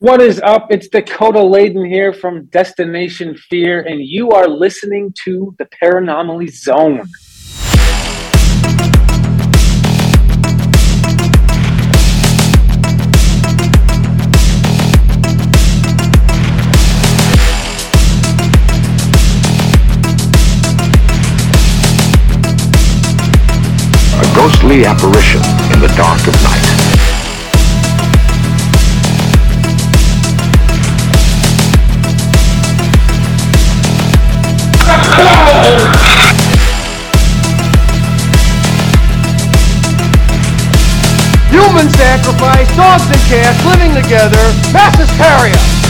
What is up? It's Dakota Laden here from Destination Fear, and you are listening to the Paranomaly Zone. A ghostly apparition in the dark of night. Human sacrifice, dogs and cats living together, mass hysteria.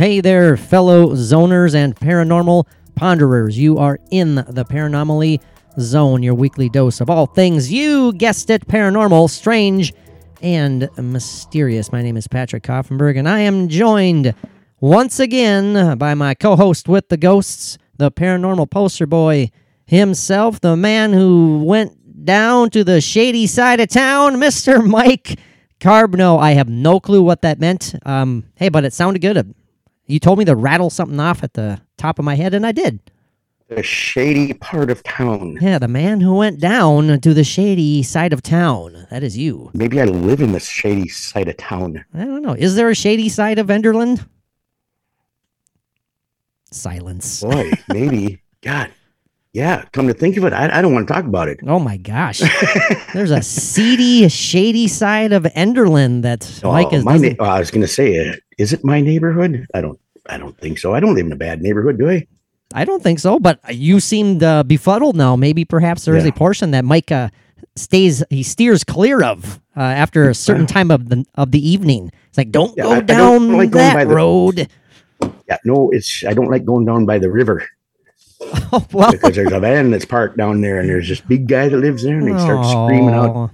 Hey there, fellow zoners and paranormal ponderers. You are in the Paranomaly Zone, your weekly dose of all things you guessed it paranormal, strange, and mysterious. My name is Patrick Koffenberg, and I am joined once again by my co host with the ghosts, the paranormal poster boy himself, the man who went down to the shady side of town, Mr. Mike Carbno. I have no clue what that meant. Um, hey, but it sounded good. You told me to rattle something off at the top of my head, and I did. The shady part of town. Yeah, the man who went down to the shady side of town. That is you. Maybe I live in the shady side of town. I don't know. Is there a shady side of Enderlin? Silence. Boy, maybe. God. Yeah, come to think of it, I, I don't want to talk about it. Oh my gosh. There's a seedy, shady side of Enderlin that Mike is. Oh, my na- oh, I was going to say, uh, is it my neighborhood? I don't. I don't think so. I don't live in a bad neighborhood, do I? I don't think so, but you seemed uh, befuddled now. Maybe perhaps there is Yeah. a portion that Mike uh, stays, he steers clear of uh, after a certain time of the of the evening. It's like, don't Yeah, go I- I don't down like going that by the- road. Yeah, no. It's. I don't like going down by the river Oh, well, because there's a van that's parked down there, and there's this big guy that lives there, and he starts screaming out.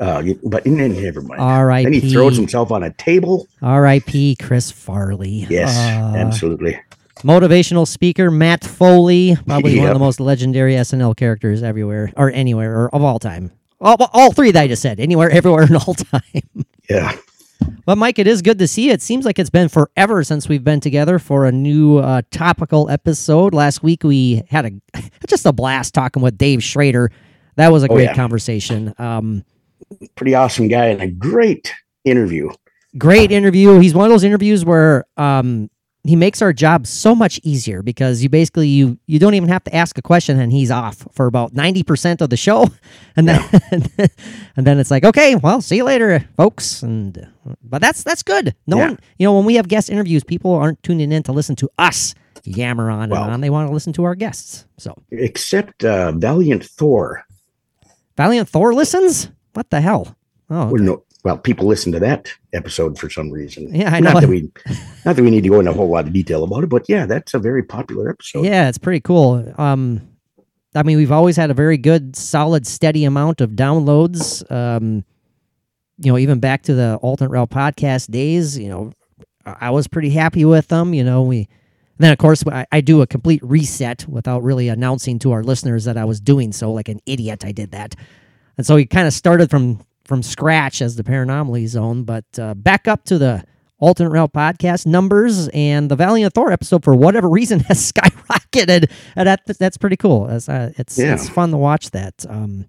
Uh, but then never mind. R.I.P.. Then he throws himself on a table. R.I.P. Chris Farley. Yes, Uh, absolutely. Motivational speaker Matt Foley, probably one of the most legendary SNL characters everywhere or anywhere or of all time. All, all three that I just said, anywhere, everywhere, and all time. Yeah. But Mike, it is good to see you. It seems like it's been forever since we've been together for a new uh, topical episode. Last week we had a just a blast talking with Dave Schrader. That was a Oh, great yeah. conversation. Um, Pretty awesome guy and a great interview. great interview. He's one of those interviews where um, he makes our job so much easier because you basically you you don't even have to ask a question and he's off for about ninety percent of the show, and then and then it's like okay, well, see you later, folks. And but that's that's good. No Yeah. one, you know, when we have guest interviews, people aren't tuning in to listen to us yammer on Well- and on. They want to listen to our guests. So Except uh, Valiant Thor. Valiant Thor listens. What the hell? Oh, Well, no, well, people listen to that episode for some reason. Yeah, I not. That we, not that we need to go into a whole lot of detail about it, but yeah, that's a very popular episode. Yeah, it's pretty cool. Um, I mean, we've always had a very good, solid, steady amount of downloads. Um, you know, even back to the alternate route podcast days. You know, I I was pretty happy with them. You know, we then of course I, I do a complete reset without really announcing to our listeners that I was doing so. Like an idiot, I did that, and so we kind of started from from scratch as the Paranomaly Zone, but uh, back up to the alternate route podcast numbers and the Valiant Thor episode for whatever reason has skyrocketed, and that that's pretty cool. It's uh, it's, Yeah. it's fun to watch that. Um,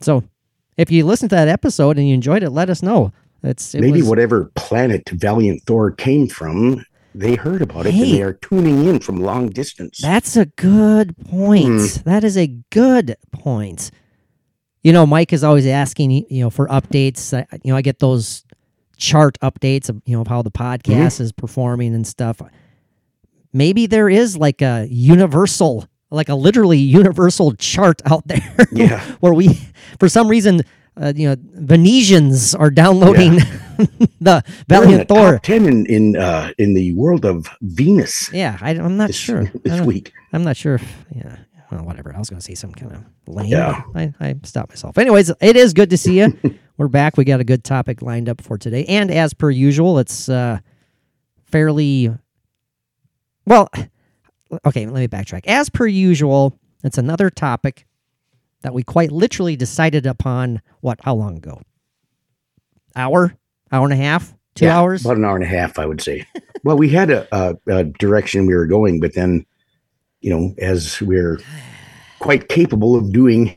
so if you listened to that episode and you enjoyed it, let us know. It's it Maybe was- whatever planet Valiant Thor came from, they heard about it Hey. and they are tuning in from long distance. That's a good point. Hmm. That is a good point. You know, Mike is always asking, you know, for updates. I- You know, I get those chart updates of, you know, of how the podcast Mm-hmm. is performing and stuff. Maybe there is like a universal, like a literally universal chart out there Yeah. where we, for some reason, uh, you know, Venusians are downloading the Valiant the Thor. ten in in uh, in the world of Venus Yeah, I, am not this, sure. This week. I'm not sure if, yeah, well, whatever. I was going to say some kind of lame. Yeah. I, I stopped myself. Anyways, it is good to see you. We're back. We got a good topic lined up for today. And as per usual, it's uh, fairly, well, okay, let me backtrack. As per usual, it's another topic that we quite literally decided upon, what, how long ago? Hour? Hour and a half? Two Yeah, hours? about an hour and a half, I would say. well, we had a, a, a direction we were going, but then, you know, as we're quite capable of doing,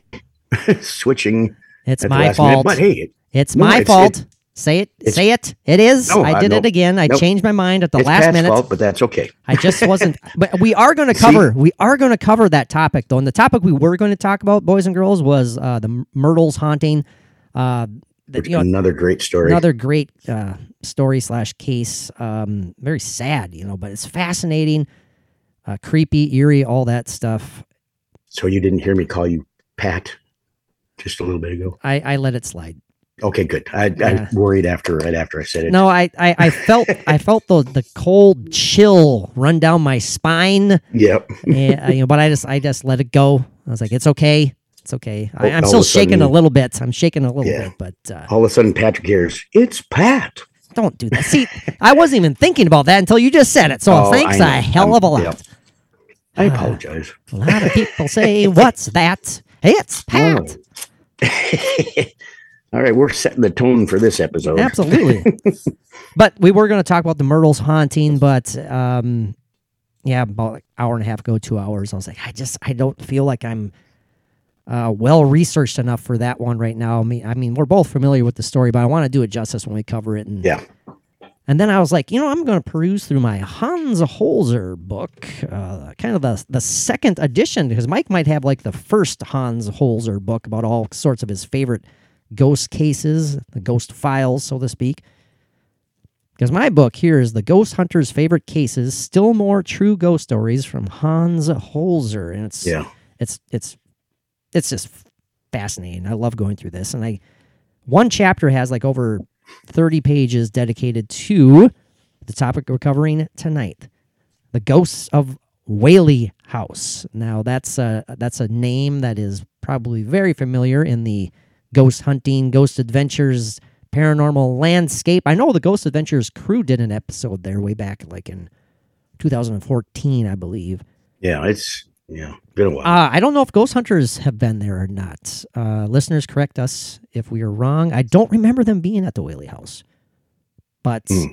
switching It's my last minute. fault. But hey, it- It's No, my it's- fault. say it. Say it. It is. No, I uh, did it again. I changed my mind at the it's last minute. fault, but that's okay. I just wasn't. but we are going to See? cover. We are going to cover that topic though. And the topic we were going to talk about, boys and girls, was uh, the Myrtles haunting. Uh, the, you know, another great story. another great uh, story slash case. Um, very sad, you know, but it's fascinating, uh, creepy, eerie, all that stuff. so you didn't hear me call you Pat just a little bit ago. I, I let it slide. Okay, good. I, Yeah. I worried after right after I said it. No, I, I, I felt I felt the the cold chill run down my spine. Yep. and, uh, you know, but I just I just let it go. I was like, it's okay, it's okay. I, Oh, I'm all still a shaking a little bit. I'm shaking a little Yeah. bit, but uh, All of a sudden, Patrick hears it's Pat. don't do that. See, I wasn't even thinking about that until you just said it. So Oh, thanks I a hell of a lot. I'm- I apologize. A lot of people say, "What's that?" It's Pat. All right, we're setting the tone for this episode. Absolutely. but we were going to talk about the Myrtles haunting, but um, yeah, about like hour and a half ago, two hours. I was like, I just I don't feel like I'm uh, well researched enough for that one right now. I mean, I mean, we're both familiar with the story, but I want to do it justice when we cover it. And Yeah. And then I was like, you know, I'm going to peruse through my Hans Holzer book, uh, kind of the the second edition, because Mike might have like the first Hans Holzer book about all sorts of his favorite ghost cases, the ghost files, so to speak. Because my book here is the Ghost Hunter's Favorite Cases, Still More True Ghost Stories from Hans Holzer, and it's Yeah. it's it's it's just fascinating. I love going through this, and I one chapter has like over thirty pages dedicated to the topic we're covering tonight: the ghosts of Whaley House. Now that's a that's a name that is probably very familiar in the ghost hunting, ghost adventures, paranormal landscape. I know the Ghost Adventures crew did an episode there way back, like in 2014, I believe. Yeah, it's yeah, been a while. Uh, I don't know if ghost hunters have been there or not. Uh, listeners, correct us if we are wrong. I don't remember them being at the Whaley House, but Hmm.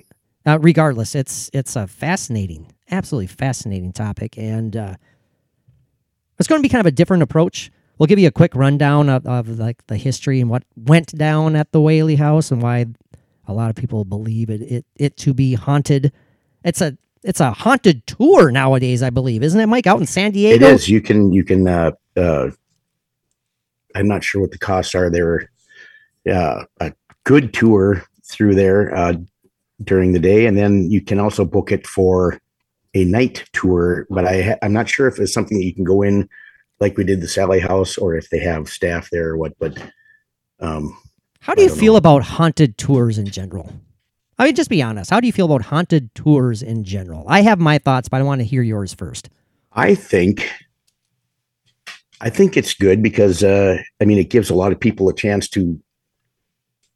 uh, regardless, it's it's a fascinating, absolutely fascinating topic, and uh, it's going to be kind of a different approach. We'll give you a quick rundown of, of like the history and what went down at the Whaley House and why a lot of people believe it it, it to be haunted. It's a it's a haunted tour nowadays, I believe, isn't it, Mike? Out in San Diego. it is. You can you can uh uh I'm not sure what the costs are. They're uh, a good tour through there uh during the day, and then you can also book it for a night tour. But I ha- I'm not sure if it's something that you can go in like we did the Sally House, or if they have staff there or what. But um, How do you feel know. about haunted tours in general? I mean, just be honest. How do you feel about haunted tours in general? I have my thoughts, but I want to hear yours first. I think I think it's good because uh, I mean it gives a lot of people a chance to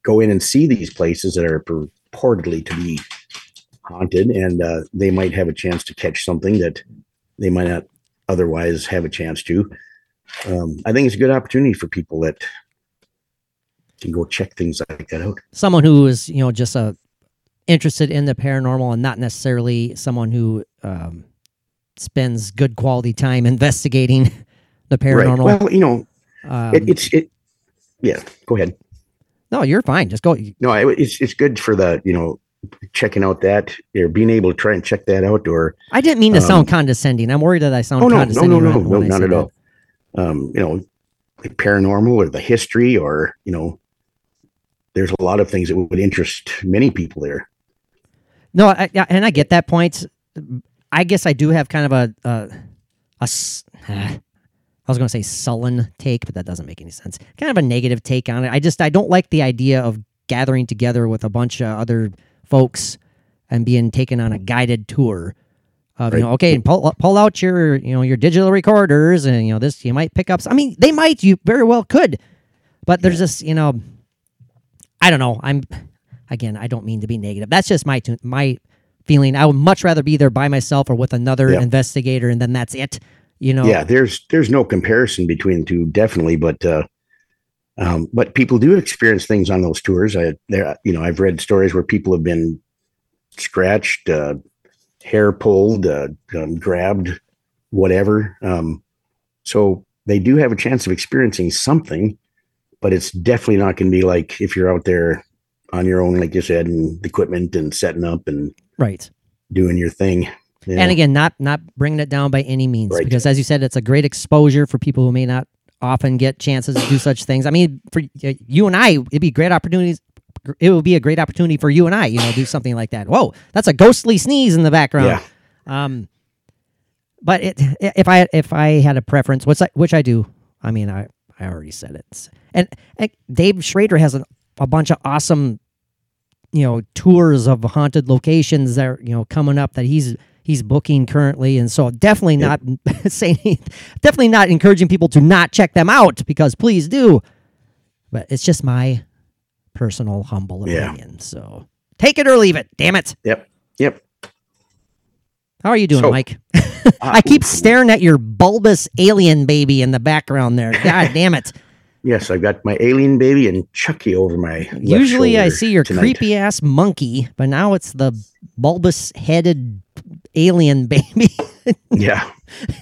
go in and see these places that are purportedly to be haunted, and uh, they might have a chance to catch something that they might not otherwise have a chance to. Um, I think it's a good opportunity for people that can go check things like that out. Someone who is, you know, just uh, interested in the paranormal and not necessarily someone who um, spends good quality time investigating the paranormal. Right. Well, you know, um, it, it's it. Yeah, go ahead. no, you're fine. Just go. no, it's it's good for the you know checking out that or being able to try and check that out or I didn't mean to Um, sound condescending. I'm worried that I sound oh no no condescending. no no no when not at all um you know like paranormal or the history or you know there's a lot of things that would interest many people there No, I, yeah, and I get that point. I guess I do have kind of a a, a I was going to say sullen take, but that doesn't make any sense. Kind of a negative take on it. I just I don't like the idea of gathering together with a bunch of other folks and being taken on a guided tour. Of, you know, okay, pull pull out your you know your digital recorders and you know this you might pick up. i mean, they might you very well could, but there's this you know, I don't know. I'm again, I don't mean to be negative. That's just my my feeling. I would much rather be there by myself or with another Yeah. investigator, and then that's it. You know, Yeah, there's there's no comparison between the two, definitely, but uh, um, but people do experience things on those tours. I there, you know, I've read stories where people have been scratched, uh, hair pulled, uh, um, grabbed, whatever. Um, so they do have a chance of experiencing something, but it's definitely not going to be like if you're out there on your own, like you said, and equipment and setting up and right. doing your thing. you And again, not not bringing it down by any means, Right. because as you said, it's a great exposure for people who may not often get chances to do such things. I mean, for uh, you and I, it'd be great opportunities. It would be a great opportunity for you and I, you know, do something like that. Whoa, that's a ghostly sneeze in the background. yeah, Um, but it, if I if I had a preference, which I, which I do, I mean, I I already said it, and, and Dave Schrader has a, a bunch of awesome, you know, tours of haunted locations that are, you know coming up that he's he's booking currently, and so definitely not saying, definitely not encouraging people to not check them out because please do, but it's just my personal humble Yeah. opinion. So take it or leave it. Damn it. yep, yep. How are you doing, So- Mike? Uh, I keep staring at your bulbous alien baby in the background there. God damn it. Yes, I've got my alien baby and Chucky over my. Usually I see your tonight. creepy ass monkey, but now it's the bulbous headed alien baby. Yeah,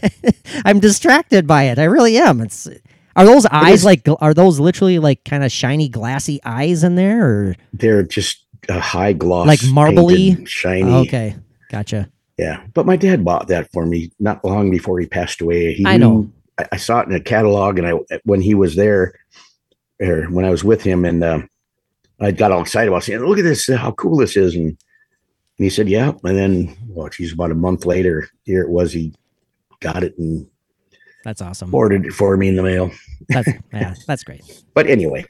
I'm distracted by it. I really am. It's are those eyes is- like are those literally like kind of shiny glassy eyes in there or they're just a high gloss, Like marbly? painted, shiny. Oh, okay. Gotcha. Yeah, but my dad bought that for me not long before he passed away. He I knew- know. I, I saw it in a catalog, and I when he was there, or when I was with him, and uh, I got all excited about saying, "Look at this! How cool this is!" And, and he said, "Yeah." And then, well, geez, about a month later, here it was. He got it and That's awesome. ordered it for me in the mail. That's yeah, that's great. But anyway,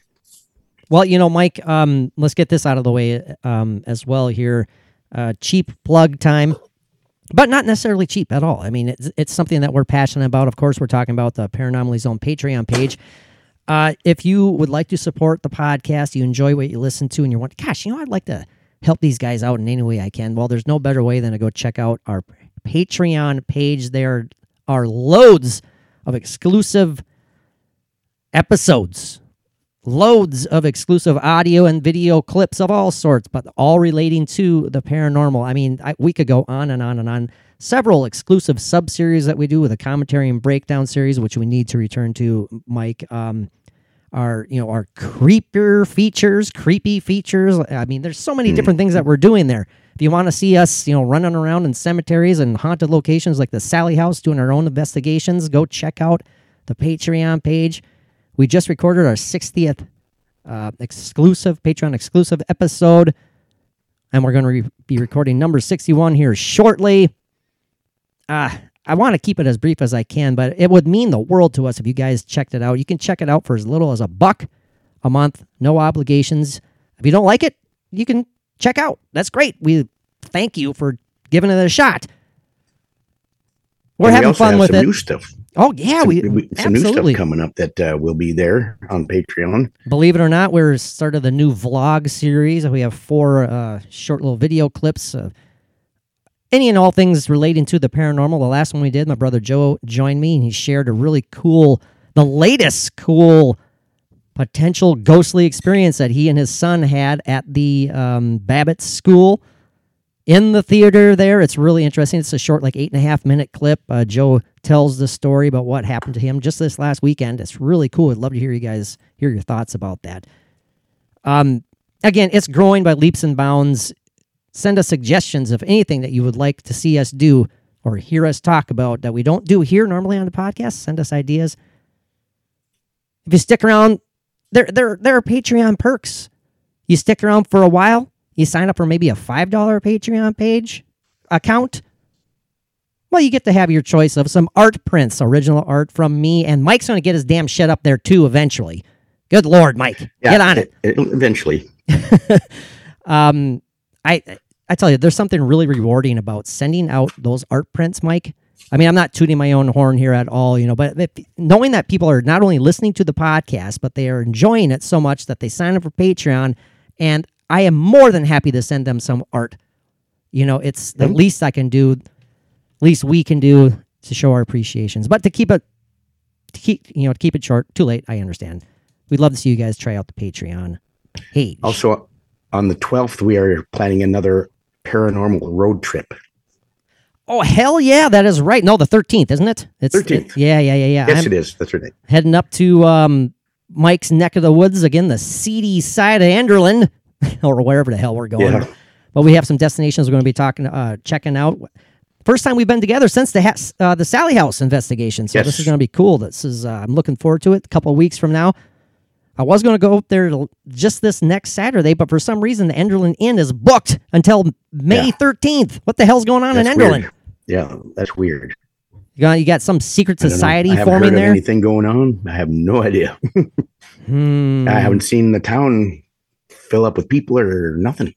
Well, you know, Mike, um, let's get this out of the way um, as well here. Uh, cheap plug time, but not necessarily cheap at all. I mean, it's, it's something that we're passionate about. Of course, we're talking about the Paranormally Zone Patreon page. Uh, if you would like to support the podcast, you enjoy what you listen to, and you're want, gosh, you know, I'd like to help these guys out in any way I can. Well, there's no better way than to go check out our Patreon page. There are loads of exclusive episodes loads of exclusive audio and video clips of all sorts, but all relating to the paranormal. I mean, I, we could go on and on and on. Several exclusive sub series that we do with a commentary and breakdown series, which we need to return to, Mike. Um, our you know our creeper features, creepy features. I mean, there's so many different things that we're doing there. If you want to see us, you know, running around in cemeteries and haunted locations like the Sally House, doing our own investigations, go check out the Patreon page. We just recorded our 60th uh, exclusive Patreon exclusive episode, and we're going to re- be recording number 61 here shortly. Uh, I want to keep it as brief as I can, but it would mean the world to us if you guys checked it out. You can check it out for as little as a buck a month, no obligations. If you don't like it, you can check out. That's great. We thank you for giving it a shot. We're and we having also fun with some it. new stuff. Oh yeah, Some, we, some new stuff coming up that uh, will be there on Patreon. Believe it or not, we're started the new vlog series. We have four uh, short little video clips of any and all things relating to the paranormal. The last one we did, my brother Joe joined me and he shared a really cool, the latest cool potential ghostly experience that he and his son had at the um, Babbitt School in the theater there. It's really interesting. It's a short, like eight and a half minute clip. Uh, Joe tells the story about what happened to him just this last weekend. It's really cool. I'd love to hear you guys hear your thoughts about that. Um, again, it's growing by leaps and bounds. Send us suggestions of anything that you would like to see us do or hear us talk about that we don't do here normally on the podcast. Send us ideas. If you stick around, there there there are Patreon perks. You stick around for a while, you sign up for maybe a five dollar Patreon page account. well, you get to have your choice of some art prints, original art from me, and Mike's going to get his damn shit up there too eventually. Good lord, Mike, get on it. Eventually. Um, I I tell you, there's something really rewarding about sending out those art prints, Mike. I mean, I'm not tooting my own horn here at all, you know, but if, knowing that people are not only listening to the podcast, but they are enjoying it so much that they sign up for Patreon, and I am more than happy to send them some art. You know, it's the Mhm. least I can do, least we can do to show our appreciations. But to keep it, to keep you know, to keep it short. Too late. I understand. We'd love to see you guys try out the Patreon page. Also, on the 12th, we are planning another paranormal road trip. Oh hell yeah, that is right. No, the thirteenth, isn't it? It's 13th. it- yeah, yeah, yeah, yeah. Yes, I'm it is. That's right. heading up to um, Mike's neck of the woods again, the seedy side of Enderlin, or wherever the hell we're going. Yeah. But we have some destinations we're going to be talking, uh, checking out. First time we've been together since the ha- uh, the Sally House investigation. So this is going to be cool. This is uh, I'm looking forward to it. A couple of weeks from now. I was going to go up there just this next Saturday, but for some reason the Enderlin Inn is booked until May Yeah. 13th. What the hell's going on That's in Enderlin? weird. Yeah, that's weird. You got, you got some secret I society I haven't forming there. anything going on. I have no idea. Hmm, I haven't seen the town fill up with people or nothing.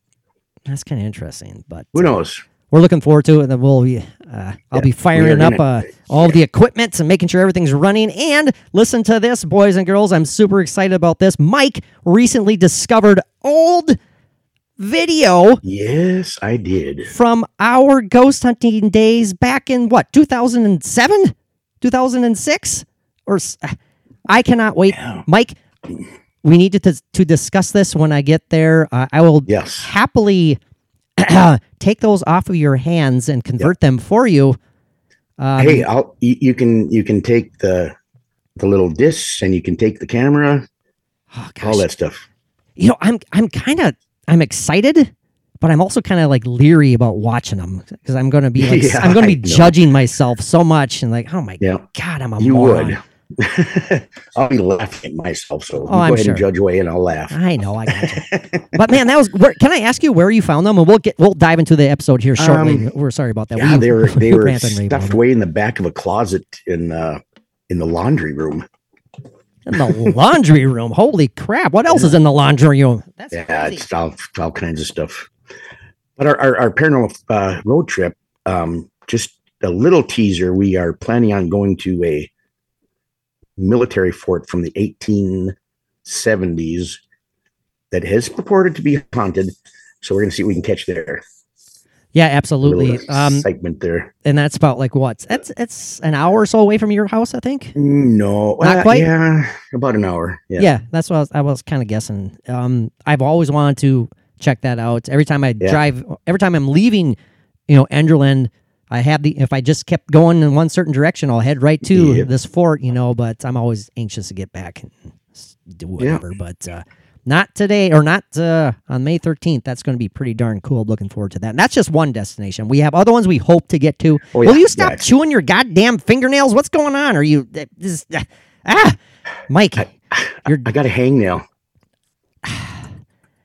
that's kind of interesting, but Who knows? we're looking forward to it. And then we'll be, uh, I'll Yeah, be firing up uh, all of the equipment and making sure everything's running. And listen to this, boys and girls. I'm super excited about this. Mike recently discovered old video Yes, I did. from our ghost hunting days back in what 2007 2006 or I cannot wait Yeah. mike we need to, to, to discuss this when i get there uh, i will Yes. happily take those off of your hands and convert them for you um, hey, I'll you, you can you can take the the little discs and you can take the camera, oh, gosh. all that stuff. you know i'm i'm kind of i'm excited but i'm also kind of like leery about watching them because i'm gonna be like Yeah, i'm gonna be I know. judging myself so much and like oh my Yeah, god i'm a you moron. would. I'll be laughing at myself, so you Oh, I'm go ahead sure. and judge away, and I'll laugh. I know, I got you. but man, that was. Where, can I ask you where you found them? And we'll get we'll dive into the episode here shortly. Um, we're sorry about that. Yeah, We- they were they we were rant and rave stuffed away in the back of a closet in uh in the laundry room. in the laundry room. Holy crap! What else is in the laundry room? That's Yeah, it's all, all kinds of stuff. But our, our, our paranormal uh, road trip, um, just a little teaser. We are planning on going to a military fort from the 1870s that has purported to be haunted. So we're going to see what we can catch there. yeah, absolutely. Um, excitement there. and that's about like what? That's it's an hour or so away from your house, I think. No, Not uh, quite? Yeah, about an hour. Yeah. Yeah, that's what I was, I was kind of guessing. Um, I've always wanted to check that out. Every time I Yeah. drive, every time I'm leaving, you know, Enderlin, I have the. If I just kept going in one certain direction, I'll head right to Yep. this fort, you know. But I'm always anxious to get back and do whatever. But uh, not today, or not uh, on May 13th. That's going to be pretty darn cool. Looking forward to that. And that's just one destination. We have other ones we hope to get to. Oh, yeah. Will you stop Yeah. chewing your goddamn fingernails? What's going on? Are you uh, this? Uh, ah, Mike. You're I got a hangnail.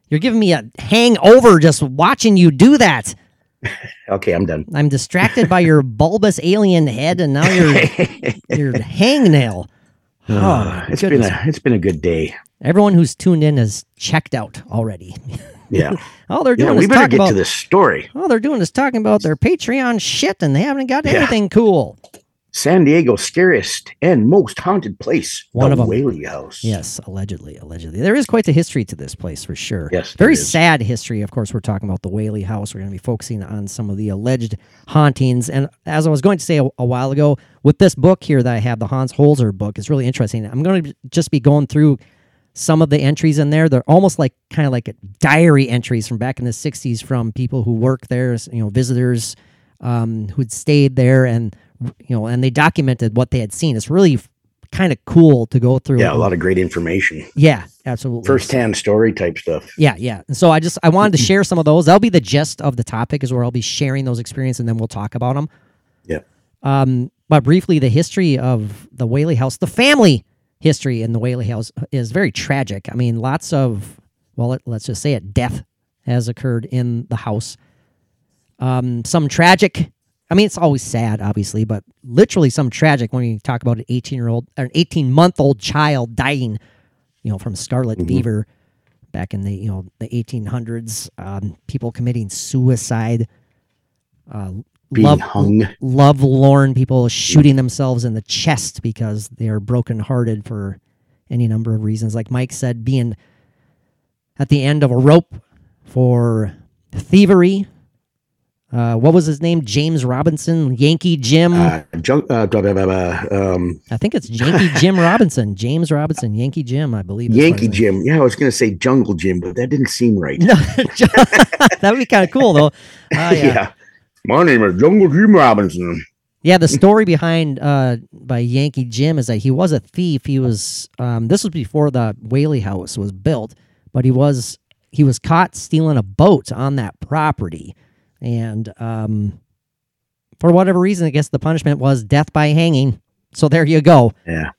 You're giving me a hangover just watching you do that. Okay, I'm done. I'm distracted by your bulbous alien head, and now your your hangnail. Uh, oh, my it's goodness. been a it's been a good day. Everyone who's tuned in has checked out already. Yeah. All they're yeah, doing we is talking about. to this story. All they're doing is talking about their Patreon shit, and they haven't got Yeah. anything cool. San Diego's scariest and most haunted place, One the of 'em. Whaley House. Yes, allegedly, allegedly. There is quite the history to this place for sure. Yes, Very is. sad history. Of course, we're talking about the Whaley House. We're going to be focusing on some of the alleged hauntings. And as I was going to say a, a while ago, with this book here that I have, the Hans Holzer book, it's really interesting. I'm going to just be going through some of the entries in there. They're almost like kind of like diary entries from back in the 60s from people who work there, you know, visitors um, who'd stayed there and, you know, and they documented what they had seen. It's really kind of cool to go through. Yeah, a lot of great information. Yeah, absolutely. First hand story type stuff. Yeah, yeah. And so I just I wanted to share some of those. That'll be the gist of the topic is where I'll be sharing those experiences and then we'll talk about them. Yeah. Um, but briefly, the history of the Whaley House, the family history in the Whaley House is very tragic. I mean, lots of well, let, let's just say it, death has occurred in the house. Um, some tragic I mean, it's always sad, obviously, but literally some tragic when you talk about an 18 year old or an 18 month old child dying, you know, from scarlet Mhm. fever back in the you know the 1800s. Um, people committing suicide. Uh, Being love, hung. lovelorn people shooting themselves in the chest because they are brokenhearted for any number of reasons. Like Mike said, being at the end of a rope for thievery. Uh, what was his name? James Robinson, Yankee Jim. Uh, junk, uh, blah, blah, blah, um, I think it's Yankee Jim Robinson, James Robinson, Yankee Jim, I believe. is what Yankee his name- Jim. Yeah, I was going to say Jungle Jim, but that didn't seem right. No, that would be kind of cool though. Uh, yeah. yeah. My name is Jungle Jim Robinson. Yeah, the story behind uh by Yankee Jim is that he was a thief. He was um this was before the Whaley house was built, but he was he was caught stealing a boat on that property. And um for whatever reason, I guess the punishment was death by hanging. So there you go. Yeah.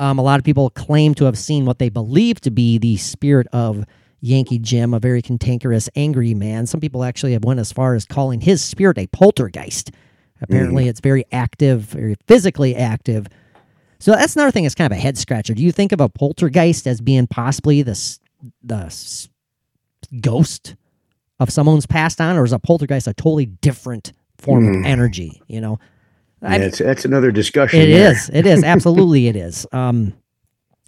Um, a lot of people claim to have seen what they believe to be the spirit of Yankee Jim, a very cantankerous, angry man. Some people actually have went as far as calling his spirit a poltergeist. Apparently, it's very active, very physically active. So that's another thing that's kind of a head scratcher. Do you think of a poltergeist as being possibly the the ghost of someone who's passed on, or is a poltergeist a totally different form of Hmm. energy? You know, I- That's, that's another discussion. it there. is. It is. Absolutely, it is. Um,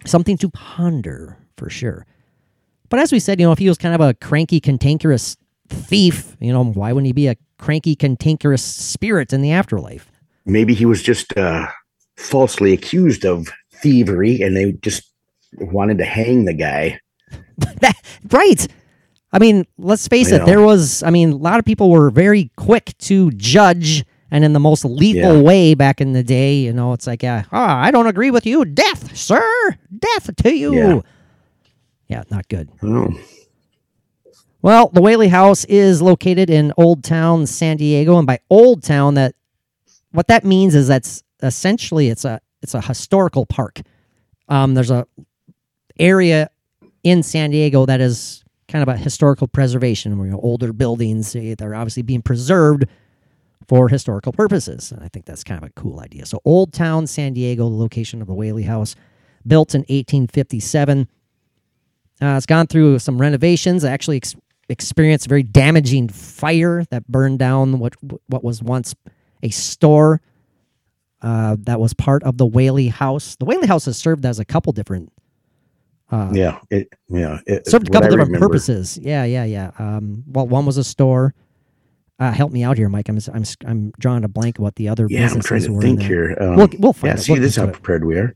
something to ponder for sure. But as we said, you know, if he was kind of a cranky, cantankerous thief, you know, why wouldn't he be a cranky, cantankerous spirit in the afterlife? Maybe he was just uh, falsely accused of thievery and they just wanted to hang the guy. That, right. I mean, let's face I it. know. There was. I mean, a lot of people were very quick to judge, and in the most lethal Yeah. way back in the day. You know, it's like, yeah, ah, I don't agree with you. Death, sir. Death to you. Yeah. yeah not good. Oh, Well, the Whaley House is located in Old Town, San Diego, and by Old Town, that what that means is that's essentially it's a it's a historical park. Um, there's a area in San Diego that is kind of a historical preservation, where you know, older buildings eh, they're obviously being preserved for historical purposes, and I think that's kind of a cool idea. So, Old Town, San Diego, the location of the Whaley House, built in 1857. Uh, it's gone through some renovations. I actually, ex- experienced a very damaging fire that burned down what what was once a store. Uh, that was part of the Whaley House. The Whaley House has served as a couple different uh, yeah. It, yeah. It, served a couple I different remember- purposes. Yeah, yeah, yeah. Um, well, one was a store. Uh, help me out here, Mike. I'm I'm I'm drawing a blank what the other Yeah, I'm trying to think here. Um, We'll we'll find yeah, it. see, We'll this how prepared we are.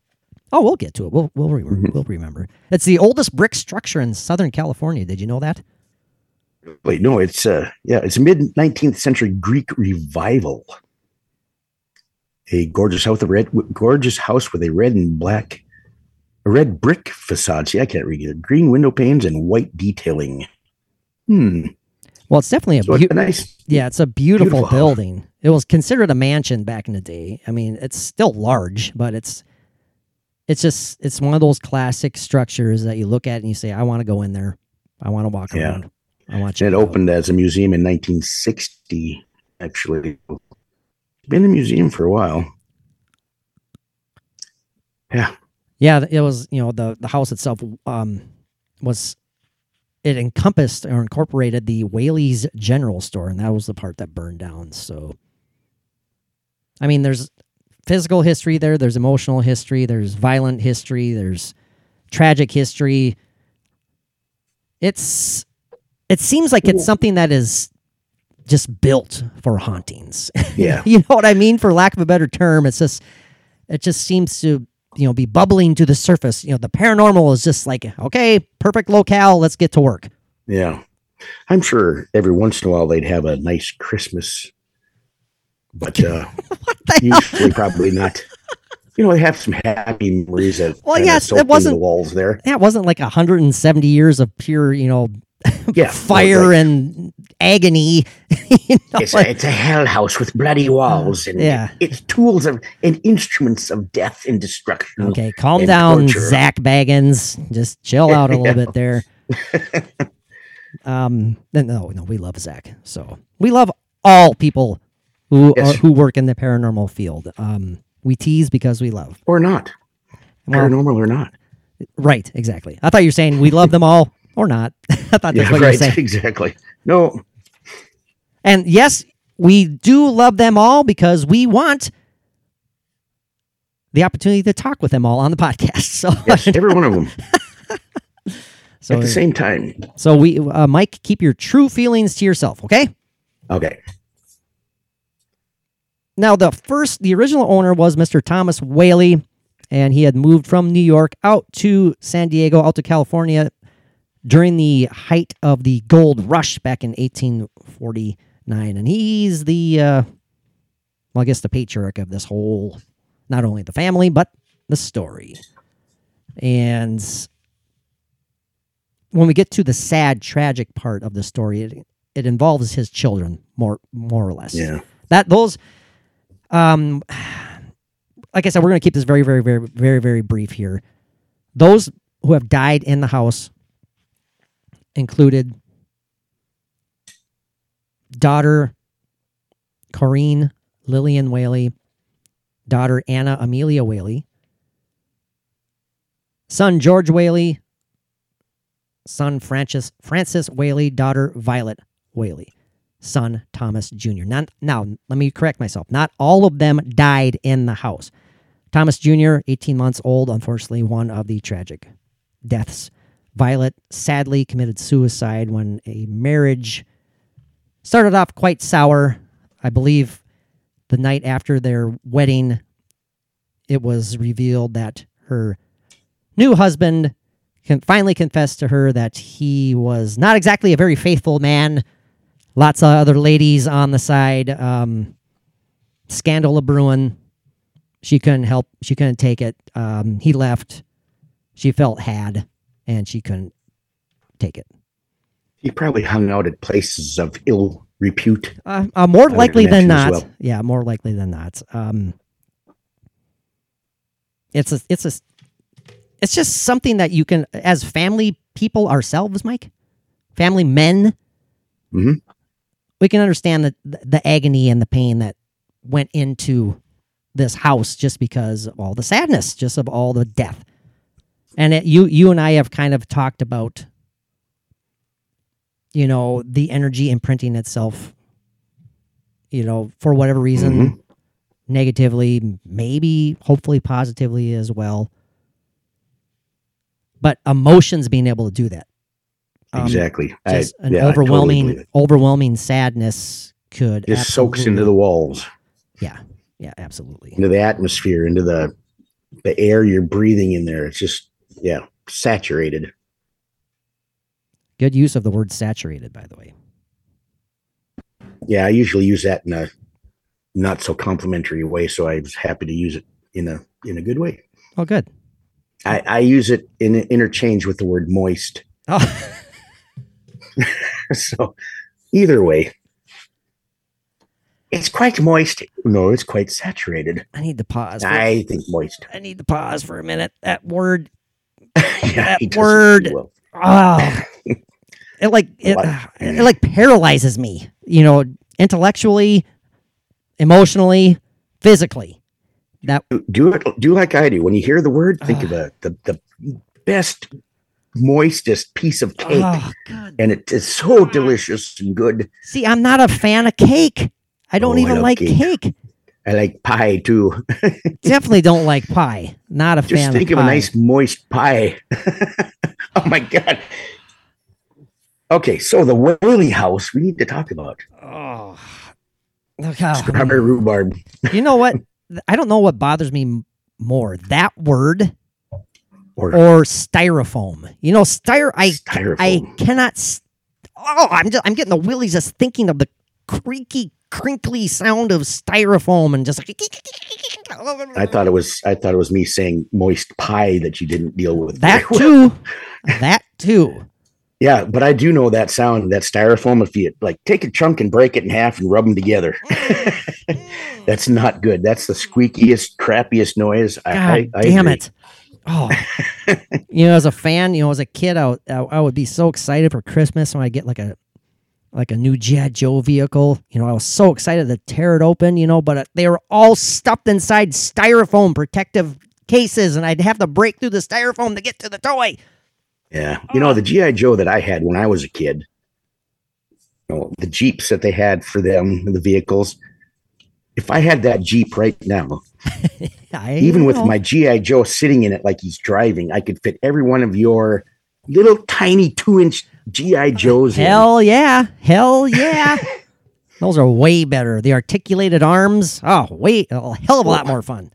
Oh, we'll get to it. We'll we'll remember. Mhm. We'll remember. It's the oldest brick structure in Southern California. Did you know that? Wait, no, it's uh, yeah, it's mid 19th century Greek revival. A gorgeous house, with a red, gorgeous house with a red and black, red brick facade. See, I can't read it. Green window panes and white detailing. Hmm. Well, it's definitely a So it's a nice. yeah, it's a beautiful, beautiful building. It was considered a mansion back in the day. I mean, it's still large, but it's it's just it's one of those classic structures that you look at and you say, I want to go in there. I want to walk Yeah. around. I want It opened as a museum in 1960. Actually, been a museum for a while. Yeah. Yeah, it was, you know, the the house itself um was it encompassed or incorporated the Whaley's General Store and that was the part that burned down. So I mean, there's physical history there, there's emotional history, there's violent history, there's tragic history. It's it seems like it's something that is just built for hauntings. Yeah. you know what I mean? For lack of a better term, it's just it just seems to you know be bubbling to the surface. You know, the paranormal is just like okay, perfect locale. Let's get to work. Yeah. I'm sure every once in a while they'd have a nice Christmas, but uh, usually probably not. You know, they have some happy memories of Well, yes, it wasn't- the walls there. That wasn't like 170 years of pure you know Yeah, fire right. and agony. you know, It's like- a, it's a hell house with bloody walls and Yeah. it's tools of and instruments of death and destruction. okay, calm down, torture. Zak Bagans. Just chill out a little bit there. um, no, no, we love Zach. So we love all people who Yes. are, who work in the paranormal field. Um, we tease because we love. Or not. Well, Paranormal or not. right, exactly. I thought you were saying we love them all or not. I thought that's Yeah, what you were saying. Exactly. No, And yes, we do love them all because we want the opportunity to talk with them all on the podcast. So, yes, every one of them so, at the same time. so we, uh, Mike, keep your true feelings to yourself, okay? Okay. Now, the first, the original owner was Mr. Thomas Whaley, and he had moved from New York out to San Diego, out to California during the height of the gold rush back in 1849. And he's the, uh, well, I guess the patriarch of this whole, not only the family, but the story. And when we get to the sad, tragic part of the story, it, it involves his children, more, more or less Yeah. that those um like i said we're going to keep this very very very very very brief here those who have died in the house included daughter Corinne Lillian Whaley, daughter Anna Amelia Whaley, son George Whaley, son Francis Francis Whaley, daughter Violet Whaley son Thomas Jr. Not, now, let me correct myself. Not all of them died in the house. Thomas Jr., 18 months old, unfortunately, one of the tragic deaths. Violet sadly committed suicide when a marriage started off quite sour. I believe the night after their wedding, it was revealed that her new husband can finally confessed to her that he was not exactly a very faithful man lots of other ladies on the side. Um, scandal of brewing. She couldn't help. She couldn't take it. Um, he left. She felt had, and she couldn't take it. He probably hung out at places of ill repute. Uh, uh, more likely than not. well. Yeah, more likely than not. Um, it's a, it's a, it's just something that you can, as family people ourselves, Mike, family men, Mhm. we can understand the the agony and the pain that went into this house just because of all the sadness, just of all the death. And it, you you and I have kind of talked about you know, the energy imprinting itself you know, for whatever reason negatively, maybe hopefully positively as well. But emotions being able to do that. Um, exactly. I- Just an yeah, I totally overwhelming overwhelming sadness could Just soaks into the walls, Yeah. Yeah, absolutely. into the atmosphere, into the the air you're breathing in there. It's just yeah, saturated. Good use of the word saturated, by the way. Yeah, I usually use that in a not so complimentary way, so I was happy to use it in a in a good way. Oh, good. I, I use it in interchange with the word moist. Oh, so either way, it's quite moist. No, it's quite saturated. I need to pause. I think moist. I need to pause for a minute. That word. yeah, That he does it word- well. Oh, ah. it like it, What? Uh, it like paralyzes me. You know, intellectually, emotionally, physically. That do it do like I do. When you hear the word, think Ah. of the, the the best, moistest piece of ah, cake. oh. And it is so ah. delicious and good. See, I'm not a fan of cake. I don't Oh, even love like cake. cake. I like pie too. Definitely don't like pie. Not a Just fan think of of, a nice moist pie. oh my god. Okay, so the Whaley house we need to talk about. Oh. Look how Strawberry rhubarb. you know what? I don't know what bothers me more that word Or or styrofoam. You know, styro. I I cannot. s oh, I'm just I'm getting the willies just thinking of the creaky, crinkly sound of styrofoam and just like. I thought it was I thought it was me saying moist pie that you didn't deal with. that well. too. that too. Yeah, but I do know that sound, that styrofoam. If you like take a chunk and break it in half and rub them together, that's not good. That's the squeakiest, crappiest noise. God I, I damn it. Oh, you know, as a fan, you know, as a kid, I, would- I, I would be so excited for Christmas when I get like a like a new GI Joe vehicle. You know, I was so excited to tear it open. You know, but uh, they were all stuffed inside styrofoam protective cases, and I'd have to break through the styrofoam to get to the toy. Yeah. You know, the GI Joe that I had when I was a kid, you know, the Jeeps that they had for them, the vehicles. If I had that Jeep right now, even with my GI Joe sitting in it like he's driving, I could fit every one of your little tiny two inch GI Joes. in. Hell yeah. Hell yeah. Those are way better. The articulated arms, oh, way a hell of a lot more fun.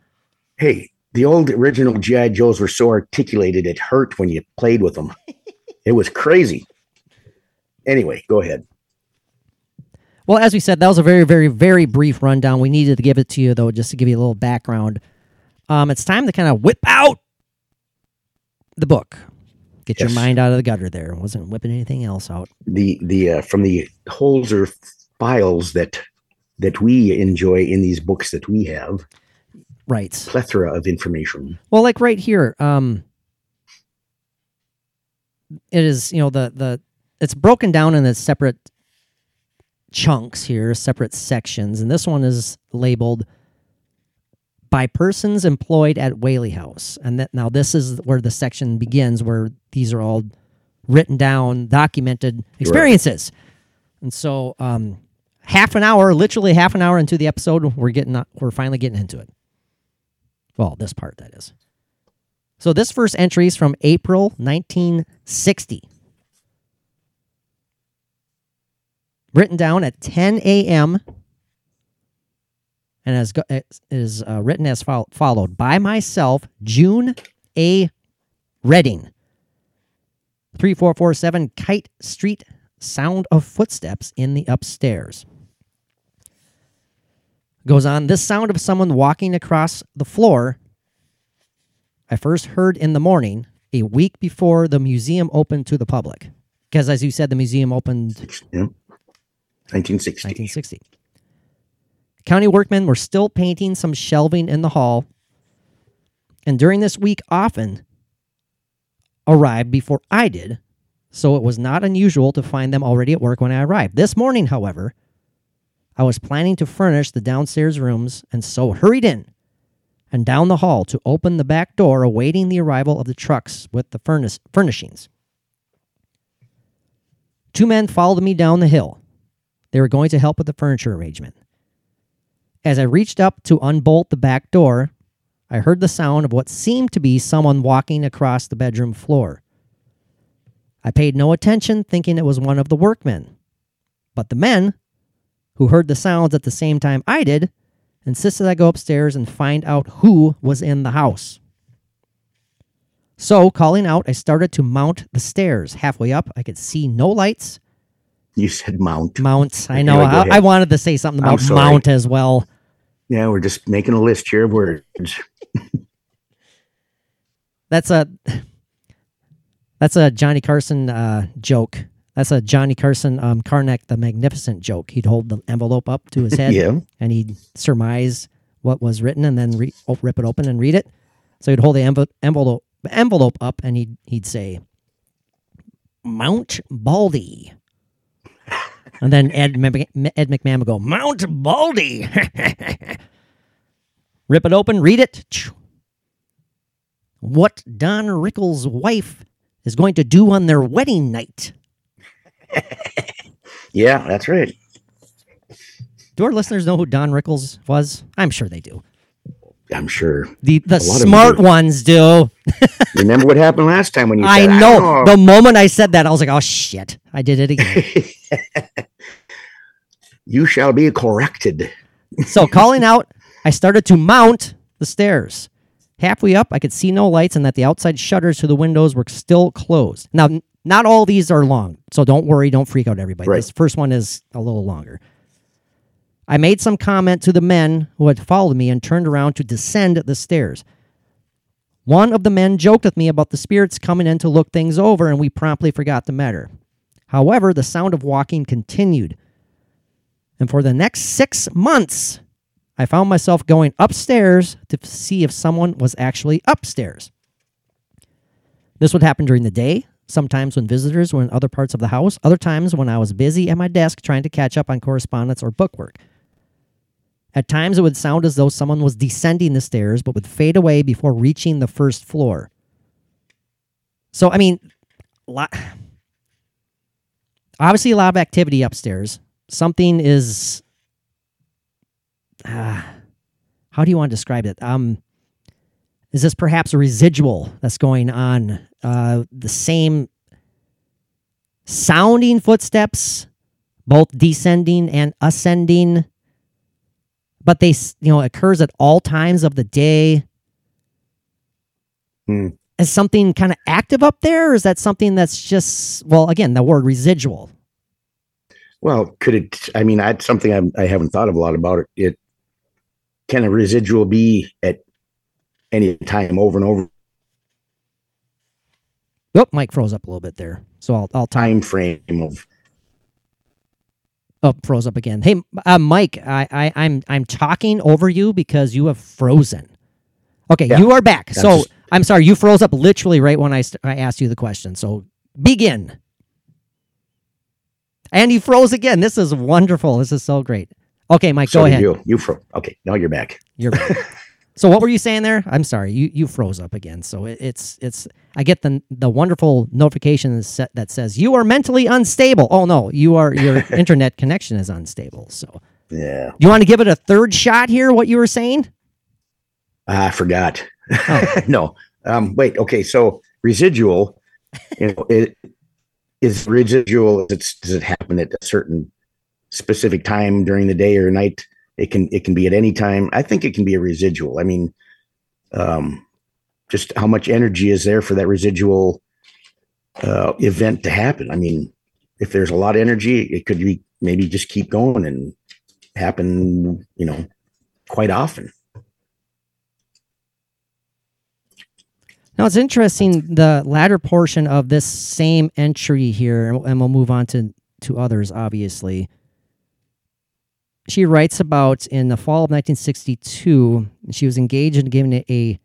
Hey, the old original GI Joes were so articulated it hurt when you played with them. it was crazy. Anyway, go ahead. Well, as we said, that was a very, very, very brief rundown. We needed to give it to you, though, just to give you a little background. Um, it's time to kind of whip out the book. Get your mind out of the gutter there. Wasn't whipping anything else out. The the uh, from the Holzer files that that we enjoy in these books that we have, Right. plethora of information. Well, like right here, um, it is you know the the it's broken down into separate chunks here, separate sections, and this one is labeled by persons employed at Whaley House, and that now this is where the section begins, where these are all written down, documented experiences, and so um, half an hour, literally half an hour into the episode, we're getting we're finally getting into it. Well, this part that is. So this first entry is from April 1960. Written down at 10 a.m. and as it is uh, written as fol- followed by myself, June A. Reading. 3447 Kite Street. Sound of footsteps in the upstairs. Goes on, this sound of someone walking across the floor I first heard in the morning a week before the museum opened to the public. Because, as you said, the museum opened Yeah. 1960. 1960. County workmen were still painting some shelving in the hall, and during this week often arrived before I did, so it was not unusual to find them already at work when I arrived. This morning, however, I was planning to furnish the downstairs rooms and so hurried in and down the hall to open the back door, awaiting the arrival of the trucks with the furnace furnishings. Two men followed me down the hill. They were going to help with the furniture arrangement. As I reached up to unbolt the back door, I heard the sound of what seemed to be someone walking across the bedroom floor. I paid no attention, thinking it was one of the workmen. But the men, who heard the sounds at the same time I did, insisted I go upstairs and find out who was in the house. So, calling out, I started to mount the stairs. Halfway up, I could see no lights. You said mount. Mount. I know. I. I wanted to say something about mount as well. Yeah, we're just making a list here of words. That's a that's a Johnny Carson uh, joke. That's a Johnny Carson um, Karnak the Magnificent joke. He'd hold the envelope up to his head Yeah. and he'd surmise what was written and then re- rip it open and read it. So he'd hold the envelope envelope envelope up and he'd he'd say Mount Baldy. And then Ed, Ed McMahon would go, Mount Baldy. Rip it open, read it. What Don Rickles' wife is going to do on their wedding night. Yeah, that's right. Do our listeners know who Don Rickles was? I'm sure they do. I'm sure. The the lot of them smart ones do. Remember what happened last time when you I know. don't The moment I said that, I was like, oh shit. I did it again. you shall be corrected. so calling out, I started to mount the stairs. Halfway up, I could see no lights and that the outside shutters to the windows were still closed. Now, not all these are long, so don't worry, don't freak out everybody. Right. This first one is a little longer. I made some comment to the men who had followed me and turned around to descend the stairs. One of the men joked with me about the spirits coming in to look things over, and we promptly forgot the matter. However, the sound of walking continued. And for the next six months, I found myself going upstairs to see if someone was actually upstairs. This would happen during the day, Sometimes when visitors were in other parts of the house, other times when I was busy at my desk trying to catch up on correspondence or bookwork. At times it would sound as though someone was descending the stairs, but would fade away before reaching the first floor. So, I mean, lot, obviously a lot of activity upstairs. Something is. Uh, how do you want to describe it? Um, is this perhaps a residual that's going on? Uh, the same sounding footsteps, both descending and ascending, but they, you know, occurs at all times of the day. Hmm. Is something kind of active up there, or is that something that's just, well, again, the word residual? Well, could it? I mean, that's something I'm, I haven't thought of a lot about. It. It can a residual be at any time over and over Oh, Mike froze up a little bit there. So I'll, I'll time. time frame of Oh, froze up again. Hey, uh, Mike, I, I, I'm, I'm talking over you because you have frozen. Okay, Yeah. you are back. So just- I'm sorry, you froze up literally right when I, st- I asked you the question. So begin. And you froze again. This is wonderful. This is so great. Okay, Mike, so go ahead. You, you fro- okay. Now you're back. You're back. so what were you saying there? I'm sorry, you you froze up again. So it, it's it's I get the the wonderful notification that that says you are mentally unstable. Oh no, you are your internet connection is unstable. So Yeah, you want to give it a third shot here? What you were saying? Ah, I forgot. Oh. no. Um. Wait. Okay. So residual. You know, it is residual. It's does it happen at a certain specific time during the day or night? It can it can be at any time. I think it can be a residual. I mean, um, just how much energy is there for that residual uh, event to happen? I mean, if there's a lot of energy, it could be maybe just keep going and happen. You know, quite often. Now it's interesting the latter portion of this same entry here, and we'll move on to to others. Obviously, she writes about in the fall of 1962, she was engaged in giving a,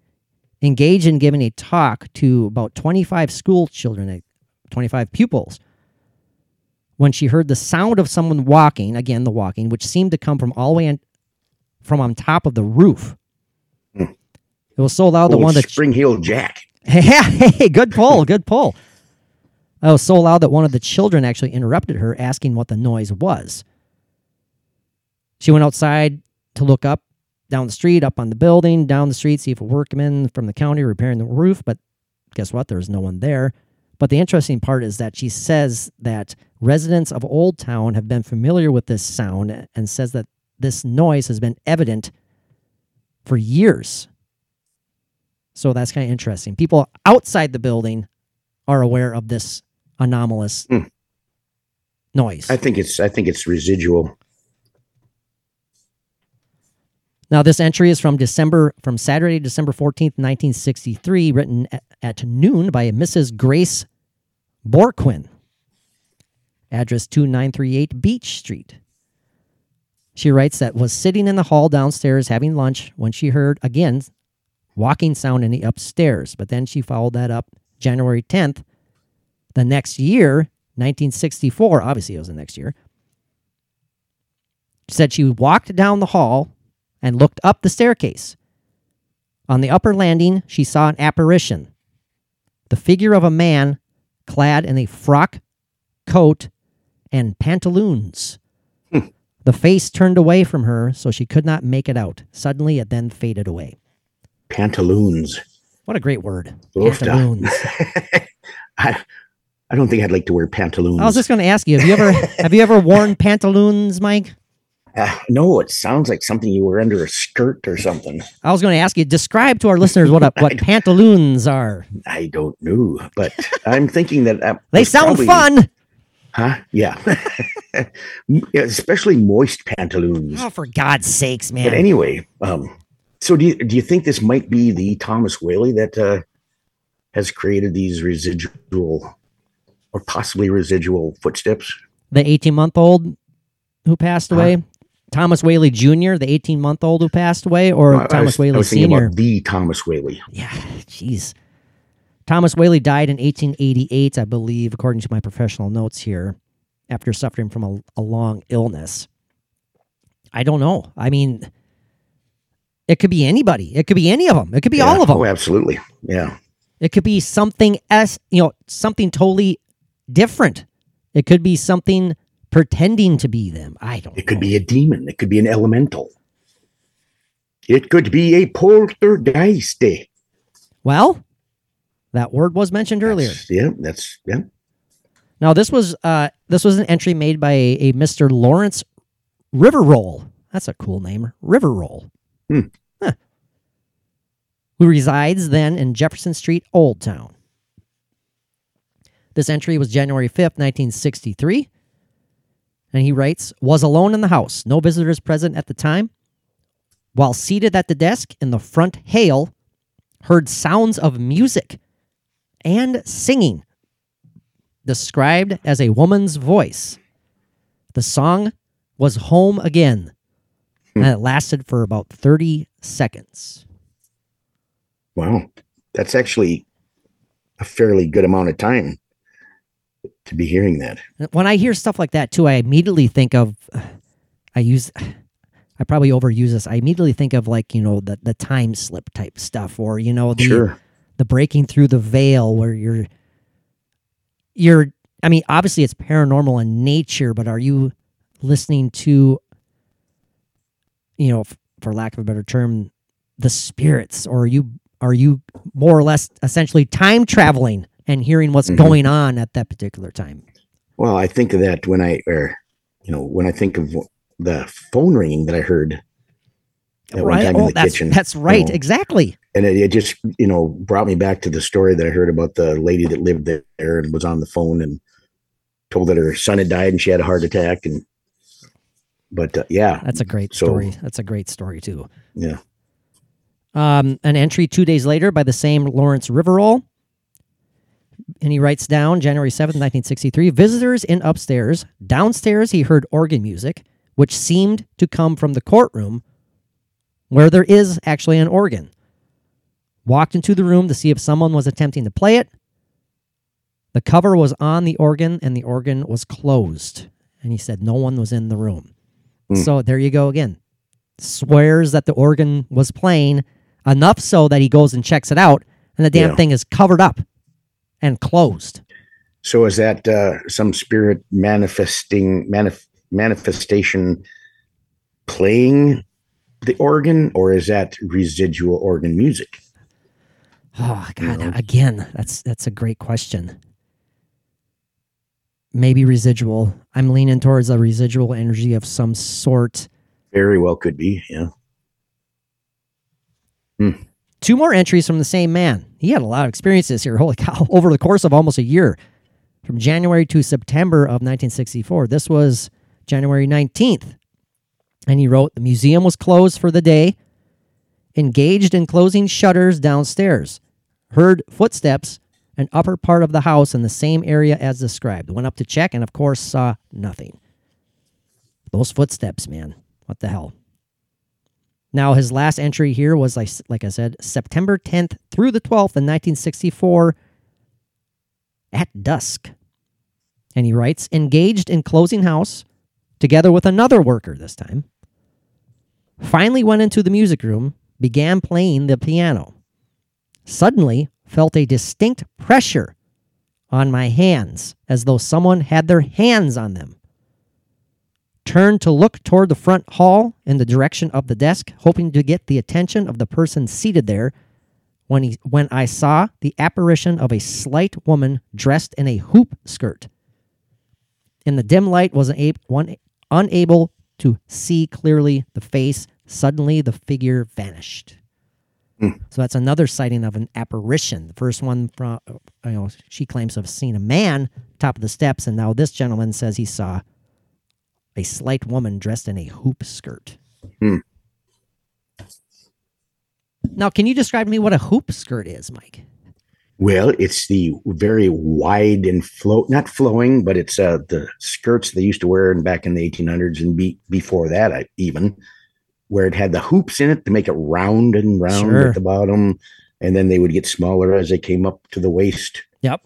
engaged in giving a talk to about 25 school children, eh, 25 pupils. When she heard the sound of someone walking, again the walking, which seemed to come from all the way in, from on top of the roof. Hmm. It was so loud that one of the Spring Heel Jack. yeah, hey, good pull, good pull. That was so loud that one of the children actually interrupted her, asking what the noise was. She went outside to look up, down the street, up on the building, down the street, see if a workman from the county repairing the roof. But guess what? There's no one there. But the interesting part is that she says that residents of Old Town have been familiar with this sound and says that this noise has been evident for years. So that's kind of interesting. People outside the building are aware of this anomalous Hmm. noise. I think it's I think it's residual. Now, this entry is from December, from Saturday, December 14th, 1963, written at, at noon by Mrs. Grace Bourquin. Address 2938 Beach Street. She writes that was sitting in the hall downstairs having lunch when she heard, again, walking sound in the upstairs. But then she followed that up January 10th, the next year, 1964. Obviously, it was the next year. She said she walked down the hall and looked up the staircase. On the upper landing, she saw an apparition the figure of a man clad in a frock, coat, and pantaloons. Hmm. the face turned away from her, so she could not make it out. Suddenly, it then faded away. Pantaloons. What a great word. Pantaloons. I I don't think I'd like to wear pantaloons. I was just going to ask you: Have you ever have you ever worn pantaloons, Mike? Uh, no, it sounds like something you wear under a skirt or something. I was going to ask you. Describe to our listeners what a, what pantaloons are. I don't know, but I'm thinking that uh, They sound probably- fun. huh? Yeah, Yeah, especially moist pantaloons. Oh, for God's sakes, man! But anyway, um, so do you do you think this might be the Thomas Whaley that uh, has created these residual or possibly residual footsteps? the 18 month old who passed Huh? away, Thomas Whaley Jr., the 18 month old who passed away, or I Thomas was- Whaley Sr. the Thomas Whaley. Yeah, jeez. Thomas Whaley died in 1888, I believe, according to my professional notes here, after suffering from a, a long illness. I don't know. I mean, it could be anybody. It could be any of them. It could be Yeah. all of them. Oh, absolutely. Yeah. It could be something as you know, something totally different. It could be something pretending to be them. I don't. It could know. be a demon. It could be an elemental. It could be a poltergeist. Well, that word was mentioned earlier. That's- yeah, that's yeah. Now this was uh this was an entry made by a, a Mr. Lawrence Riveroll. That's a cool name, Riveroll. Hmm. Huh. Who resides then in Jefferson Street, Old Town. This entry was January 5th, 1963. And he writes, was alone in the house, no visitors present at the time. While seated at the desk in the front hail, heard sounds of music and singing described as a woman's voice. The song was Home Again, Hmm. and it lasted for about 30 seconds. Wow, that's actually a fairly good amount of time to be hearing that. When I hear stuff like that, too, I immediately think of, I use, I probably overuse this. I immediately think of like, you know, the, the time slip type stuff, or, you know, the, Sure. the breaking through the veil where you're, you're, I mean, obviously it's paranormal in nature, but are you listening to, you know, f- for lack of a better term, the spirits, or are you are you more or less essentially time traveling and hearing what's Mhm. going on at that particular time? Well, I think of that when I, or you know, when I think of the phone ringing that I heard at one time in Oh, the that's kitchen. that's you right, know, exactly. and it, it just you know brought me back to the story that I heard about the lady that lived there and was on the phone and told that her son had died and she had a heart attack and but uh, yeah That's a great So- story. That's a great story too. yeah Um, an entry two days later by the same Lawrence Riveroll. And he writes down January 7th, 1963 visitors in upstairs. Downstairs, he heard organ music, which seemed to come from the courtroom where there is actually an organ. Walked into the room to see if someone was attempting to play it. The cover was on the organ and the organ was closed. And he said no one was in the room. Hmm. So there you go again. Swears that the organ was playing enough so that he goes and checks it out, and the damn Yeah. thing is covered up and closed. so is that uh, some spirit manifesting manif- manifestation playing the organ or is that residual organ music Oh God! know? Again, that's that's a great question. Maybe residual. I'm leaning towards a residual energy of some sort. very well could be yeah hmm. Two more entries from the same man. He had a lot of experiences here. Holy cow! Over the course of almost a year, from January to September of 1964. This was January 19th, and he wrote, "The museum was closed for the day. Engaged in closing shutters downstairs. Heard footsteps." An upper part of the house in the same area as described. Went up to check and, of course, saw nothing. Those footsteps, man. What the hell? Now, his last entry here was, like, like I said, September 10th through the 12th in 1964 at dusk. And he writes, engaged in closing house together with another worker this time. Finally went into the music room, began playing the piano. Suddenly felt a distinct pressure on my hands as though someone had their hands on them turned to look toward the front hall in the direction of the desk, hoping to get the attention of the person seated there. When he when I saw the apparition of a slight woman dressed in a hoop skirt. In the dim light, was a- one unable to see clearly the face. Suddenly, the figure vanished. So that's another sighting of an apparition. The first one from, you know, she claims to have seen a man top of the steps, and now this gentleman says he saw a slight woman dressed in a hoop skirt. Hmm. Now, can you describe to me what a hoop skirt is, Mike? Well, it's the very wide and flow, not flowing, but it's uh, the skirts they used to wear in back in the 1800s and be, before that, I, even where it had the hoops in it to make it round and round Sure. at the bottom, and then they would get smaller as they came up to the waist. Yep.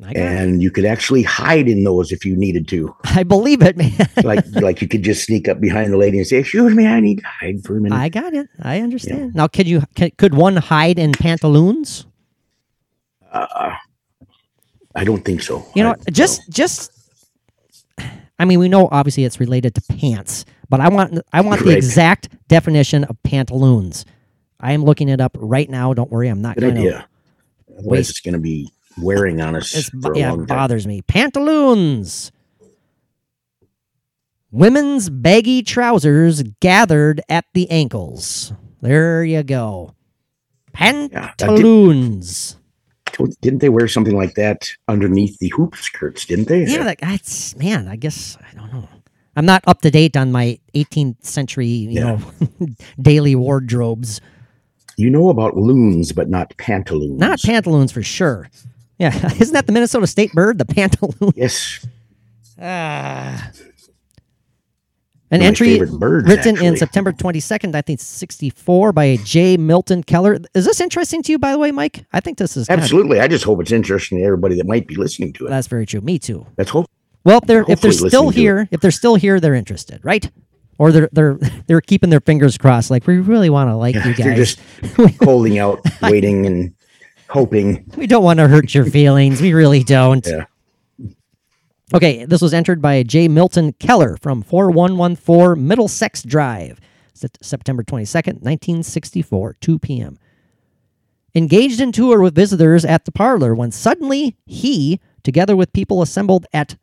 Got it. And you could actually hide in those if you needed to. I believe it, man. Like like you could just sneak up behind the lady and say, "Excuse me, I need to hide for a minute." I got it. I understand. Now, could you could, could one hide in pantaloons? uh, I don't think so. You know, I- just just. I mean, we know obviously it's related to pants, but I want I want the exact definition of pantaloons. I am looking it up right now. Don't worry, I'm not good going to. idea. Otherwise, waste- it's going to be wearing on us It's, for a yeah, long it time. bothers me. Pantaloons. Women's baggy trousers gathered at the ankles. There you go. Pantaloons. Don't- Didn't they wear something like that underneath the hoop skirts? Didn't they? Yeah, that, that's man. I guess I don't know. I'm not up to date on my 18th century, you Yeah. know, daily wardrobes. You know about loons, but not pantaloons. Not pantaloons for sure. Yeah, isn't that the Minnesota state bird, the pantaloon? Yes, Ah. An entry birds, written in. September 22nd, 1964, by J. Milton Keller. Is this interesting to you, by the way, Mike? I think this is kind of- absolutely. I just hope it's interesting to everybody that might be listening to it. that's very true. Me too. Let's hope. Well, if they're if they're still here, if they're still here, they're interested, right? Or they're they're they're keeping their fingers crossed, like we really want to like you They're guys. just holding out, waiting, and hoping. we don't want to hurt your feelings. We really don't. Yeah. Okay, this was entered by J. Milton Keller from 4114 Middlesex Drive, September 22nd, 1964, 2 p.m. Engaged in tour with visitors at the parlor when suddenly he, together with people assembled at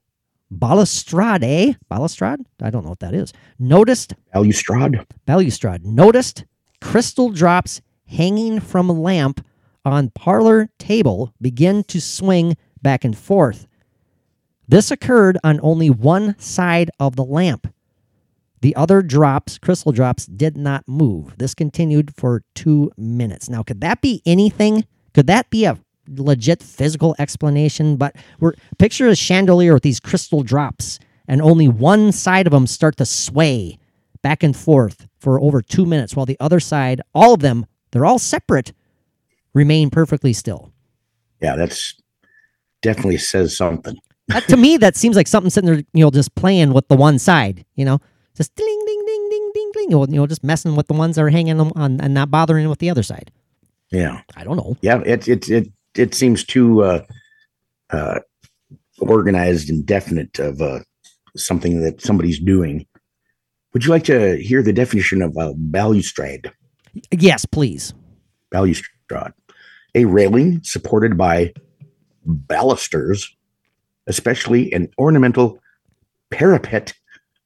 Balustrade, balustrade? I don't know what that is, noticed Balustrade. balustrade noticed crystal drops hanging from a lamp on parlor table begin to swing back and forth. This occurred on only one side of the lamp. The other drops, crystal drops, did not move. This continued for two minutes. Now, could that be anything? Could that be a legit physical explanation? But we're picture a chandelier with these crystal drops, and only one side of them start to sway back and forth for over two minutes, while the other side, all of them, they're all separate, remain perfectly still. Yeah, that's definitely says something. That, to me, that seems like something sitting there, you know, just playing with the one side, you know, just ding, ding, ding, ding, ding, ding, you know, just messing with the ones that are hanging on, and not bothering with the other side. Yeah, I don't know. yeah. It it it it seems too uh, uh, organized and definite of uh, something that somebody's doing. Would you like to hear the definition of a balustrade? Yes, please. Balustrade, a railing supported by balusters, especially an ornamental parapet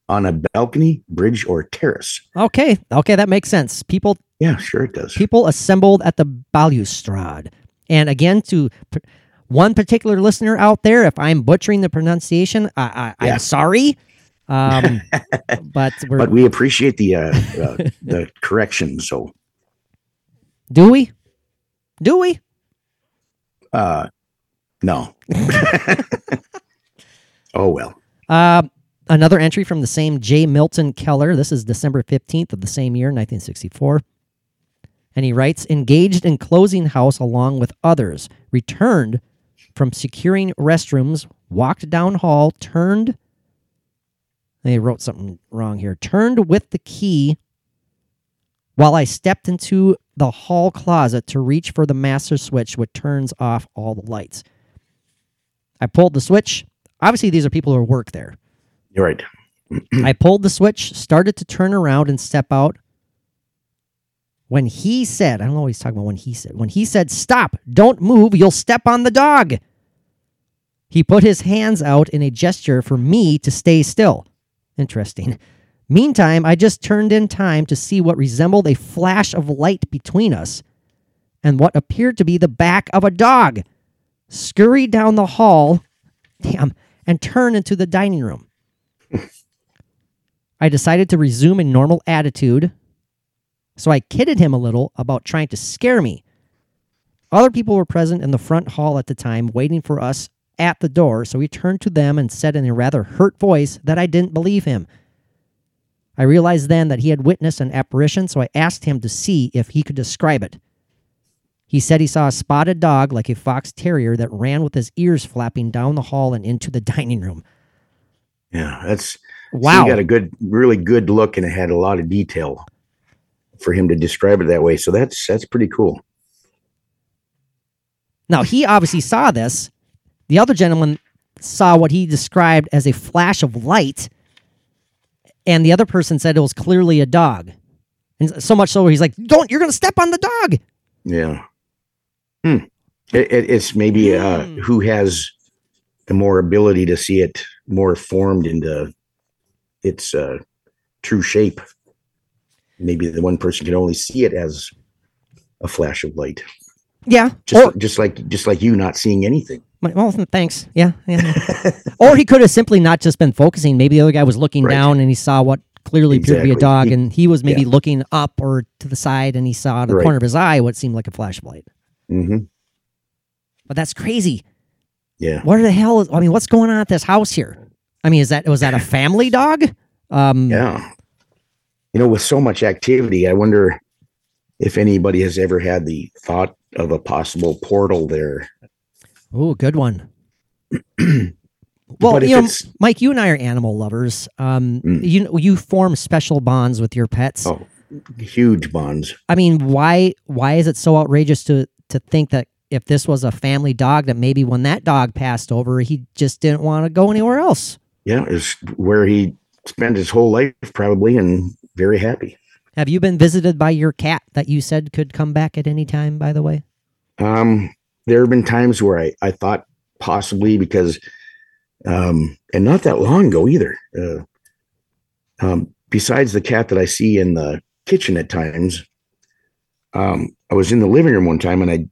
on a balcony, bridge, or terrace. Okay, okay, that makes sense. People Yeah, sure it does. people assembled at the balustrade. And again, to one particular listener out there, if I'm butchering the pronunciation, I, I, Yeah. I'm sorry. Um, but we're, But we appreciate the uh, uh, the correction. So, do we? Do we? uh, no. oh well. Uh, another entry from the same J. Milton Keller. This is December 15th of the same year, 1964. And he writes Engaged in closing house along with others, returned from securing restrooms, walked down hall, turned. They wrote something wrong here. Turned with the key while I stepped into the hall closet to reach for the master switch, which turns off all the lights. I pulled the switch. Obviously, these are people who work there. You're right. I pulled the switch, started to turn around and step out. When he said, I don't know what he's talking about when he said, when he said, stop, don't move, you'll step on the dog. He put his hands out in a gesture for me to stay still. Interesting. Meantime, I just turned in time to see what resembled a flash of light between us and what appeared to be the back of a dog. Scurry down the hall, damn, and turn into the dining room. I decided to resume a normal attitude, so I kidded him a little about trying to scare me. Other people were present in the front hall at the time, waiting for us at the door, so he turned to them and said in a rather hurt voice that I didn't believe him. I realized then that he had witnessed an apparition, so I asked him to see if he could describe it. He said he saw a spotted dog like a fox terrier that ran with his ears flapping down the hall and into the dining room. Yeah, that's so Wow. you got a good, really good look, and it had a lot of detail for him to describe it that way. So that's that's pretty cool. Now, he obviously saw this. The other gentleman saw what he described as a flash of light, and the other person said it was clearly a dog. And so much so, he's like, "Don't! You're going to step on the dog." Yeah. Hmm. It, it, it's maybe uh, Hmm. who has the more ability to see it more formed into its uh, true shape. Maybe the one person can only see it as a flash of light, Yeah. just or, just like just like you not seeing anything. well, thanks. Yeah. yeah. or he could have simply not just been focusing. Maybe the other guy was looking Right. down and he saw what clearly appeared to be a dog, He- and he was maybe yeah. looking up or to the side, and he saw the Right. corner of his eye what seemed like a flash of light. hmm But that's crazy. Yeah. What the hell? Is, I mean, what's going on at this house here? I mean, is that was that a family dog? Um, Yeah. You know, with so much activity, I wonder if anybody has ever had the thought of a possible portal there. Oh, good one. well, you know, Mike, you and I are animal lovers. Um, Mm. you you form special bonds with your pets. Oh, huge bonds. I mean, why why is it so outrageous to to think that if this was a family dog, that maybe when that dog passed over, he just didn't want to go anywhere else? Yeah, it's where he spent his whole life probably and very happy. Have you been visited by your cat that you said could come back at any time? By the way, Um, there have been times where I, I thought possibly because, um, and not that long ago either. Uh, um, besides the cat that I see in the kitchen at times, um, I was in the living room one time and I,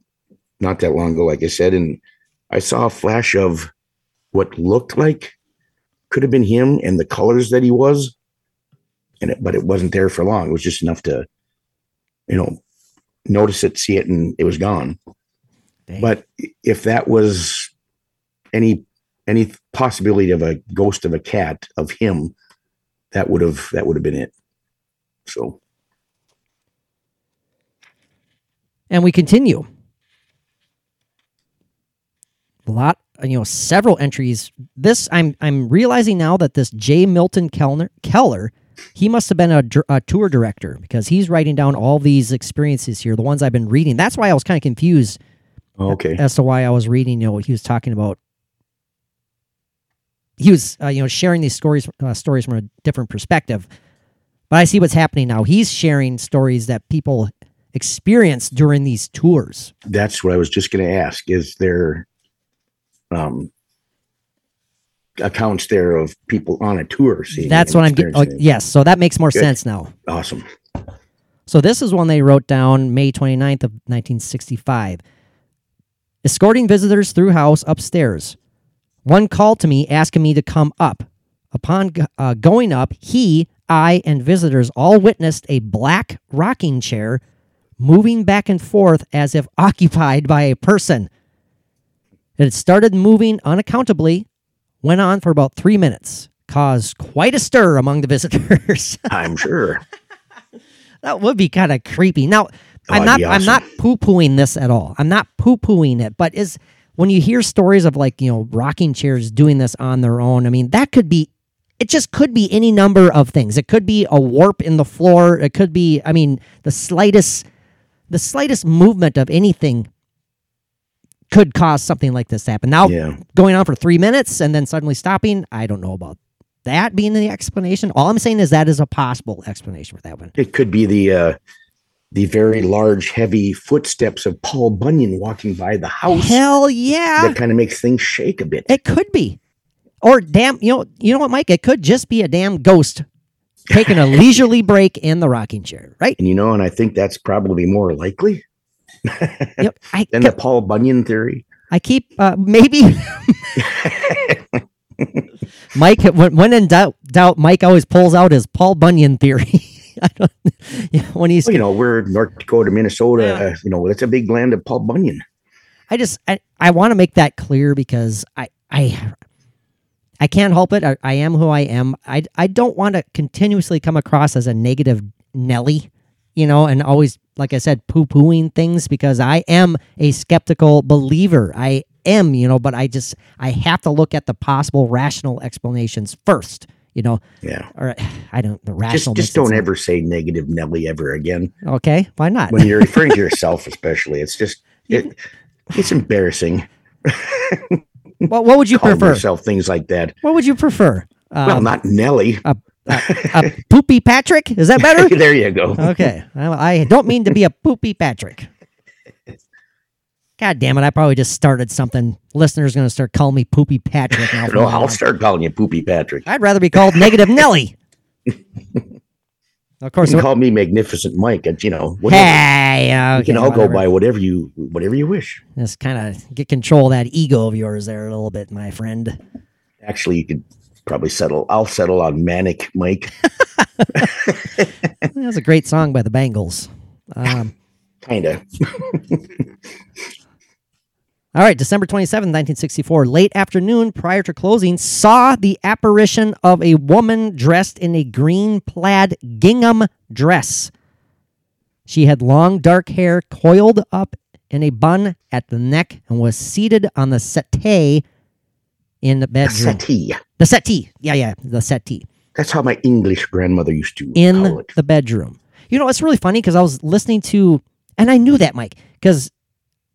not that long ago, like I said, and I saw a flash of what looked like could have been him and the colors that he was, and it, but it wasn't there for long. It was just enough to, you know, notice it, see it, and it was gone. Dang. But if that was any any possibility of a ghost of a cat of him, that would have that would have been it. So and we continue. A lot, you know, several entries. This I'm I'm realizing now that this J. Milton Kellner Keller, he must have been a, a tour director because he's writing down all these experiences here, the ones I've been reading. That's why I was kind of confused okay, as to why I was reading. You know, he was talking about. He was, uh, you know, sharing these stories uh, stories from a different perspective. But I see what's happening now. He's sharing stories that people experience during these tours. that's what I was just going to ask. Is there um accounts there of people on a tour seeing? That's what I'm getting. Oh, yes, so that makes more Good. sense now. Awesome. So this is one they wrote down May 29th of 1965. Escorting visitors through house upstairs. One called to me asking me to come up. Upon uh, going up, he, I, and visitors all witnessed a black rocking chair moving back and forth as if occupied by a person. It started moving unaccountably, went on for about three minutes, caused quite a stir among the visitors. I'm sure. That would be kind of creepy. Now, Oh, I'm not be I'm not poo-pooing this at all. I'm not poo-pooing it, but is when you hear stories of like, you know, rocking chairs doing this on their own, I mean, that could be it just could be any number of things. It could be a warp in the floor, it could be I mean, the slightest the slightest movement of anything could cause something like this to happen. Now, Yeah. going on for 3 minutes and then suddenly stopping, I don't know about that being the explanation. All I'm saying is that is a possible explanation for that one. It could be the uh the very large, heavy footsteps of Paul Bunyan walking by the house. Hell yeah. That kind of makes things shake a bit. It could be. Or damn, you know, you know what, Mike? It could just be a damn ghost taking a leisurely break in the rocking chair, right? And you know, and I think that's probably more likely Yep. I, than the Paul Bunyan theory. I keep uh, maybe Mike when, when in doubt, doubt, Mike always pulls out his Paul Bunyan theory. I don't, yeah, when he's Well, you know, we're North Dakota, Minnesota. Yeah. Uh, you know, it's a big land of Paul Bunyan. I just I, I want to make that clear because I I I can't help it. I, I am who I am. I I don't want to continuously come across as a negative Nelly, you know, and always, like I said, poo pooing things because I am a skeptical believer. I am, you know, but I just, I have to look at the possible rational explanations first, you know, Yeah. or I don't, the Just rational. just it don't ever say negative Nelly ever again. Okay. Why not? When you're referring to yourself, especially, it's just it, it's embarrassing. Well, what would you prefer? yourself things like that. What would you prefer? Um, well, not Nelly. a, a, a poopy Patrick? Is that better? there you go. Okay. I, I don't mean to be a poopy Patrick. God damn it. I probably just started something. Listeners going to start calling me poopy Patrick now. No, I'll start calling you Poopy Patrick. I'd rather be called Negative Nelly. of course. You can call me Magnificent Mike. and, You know, whatever. Hey, you uh, can all go by whatever you whatever you wish. Just kind of get control of that ego of yours there a little bit, my friend. Actually, you could probably settle. I'll settle on Manic Mike. That's a great song by the Bangles. Um, kind of. All right, December 27, 1964, late afternoon prior to closing, saw the apparition of a woman dressed in a green plaid gingham dress. She had long dark hair coiled up in a bun at the neck and was seated on the settee in the bedroom. Settee. The settee. Yeah, yeah, the settee That's how my English grandmother used to call in the bedroom. You know, it's really funny because I was listening to, and I knew that, Mike, because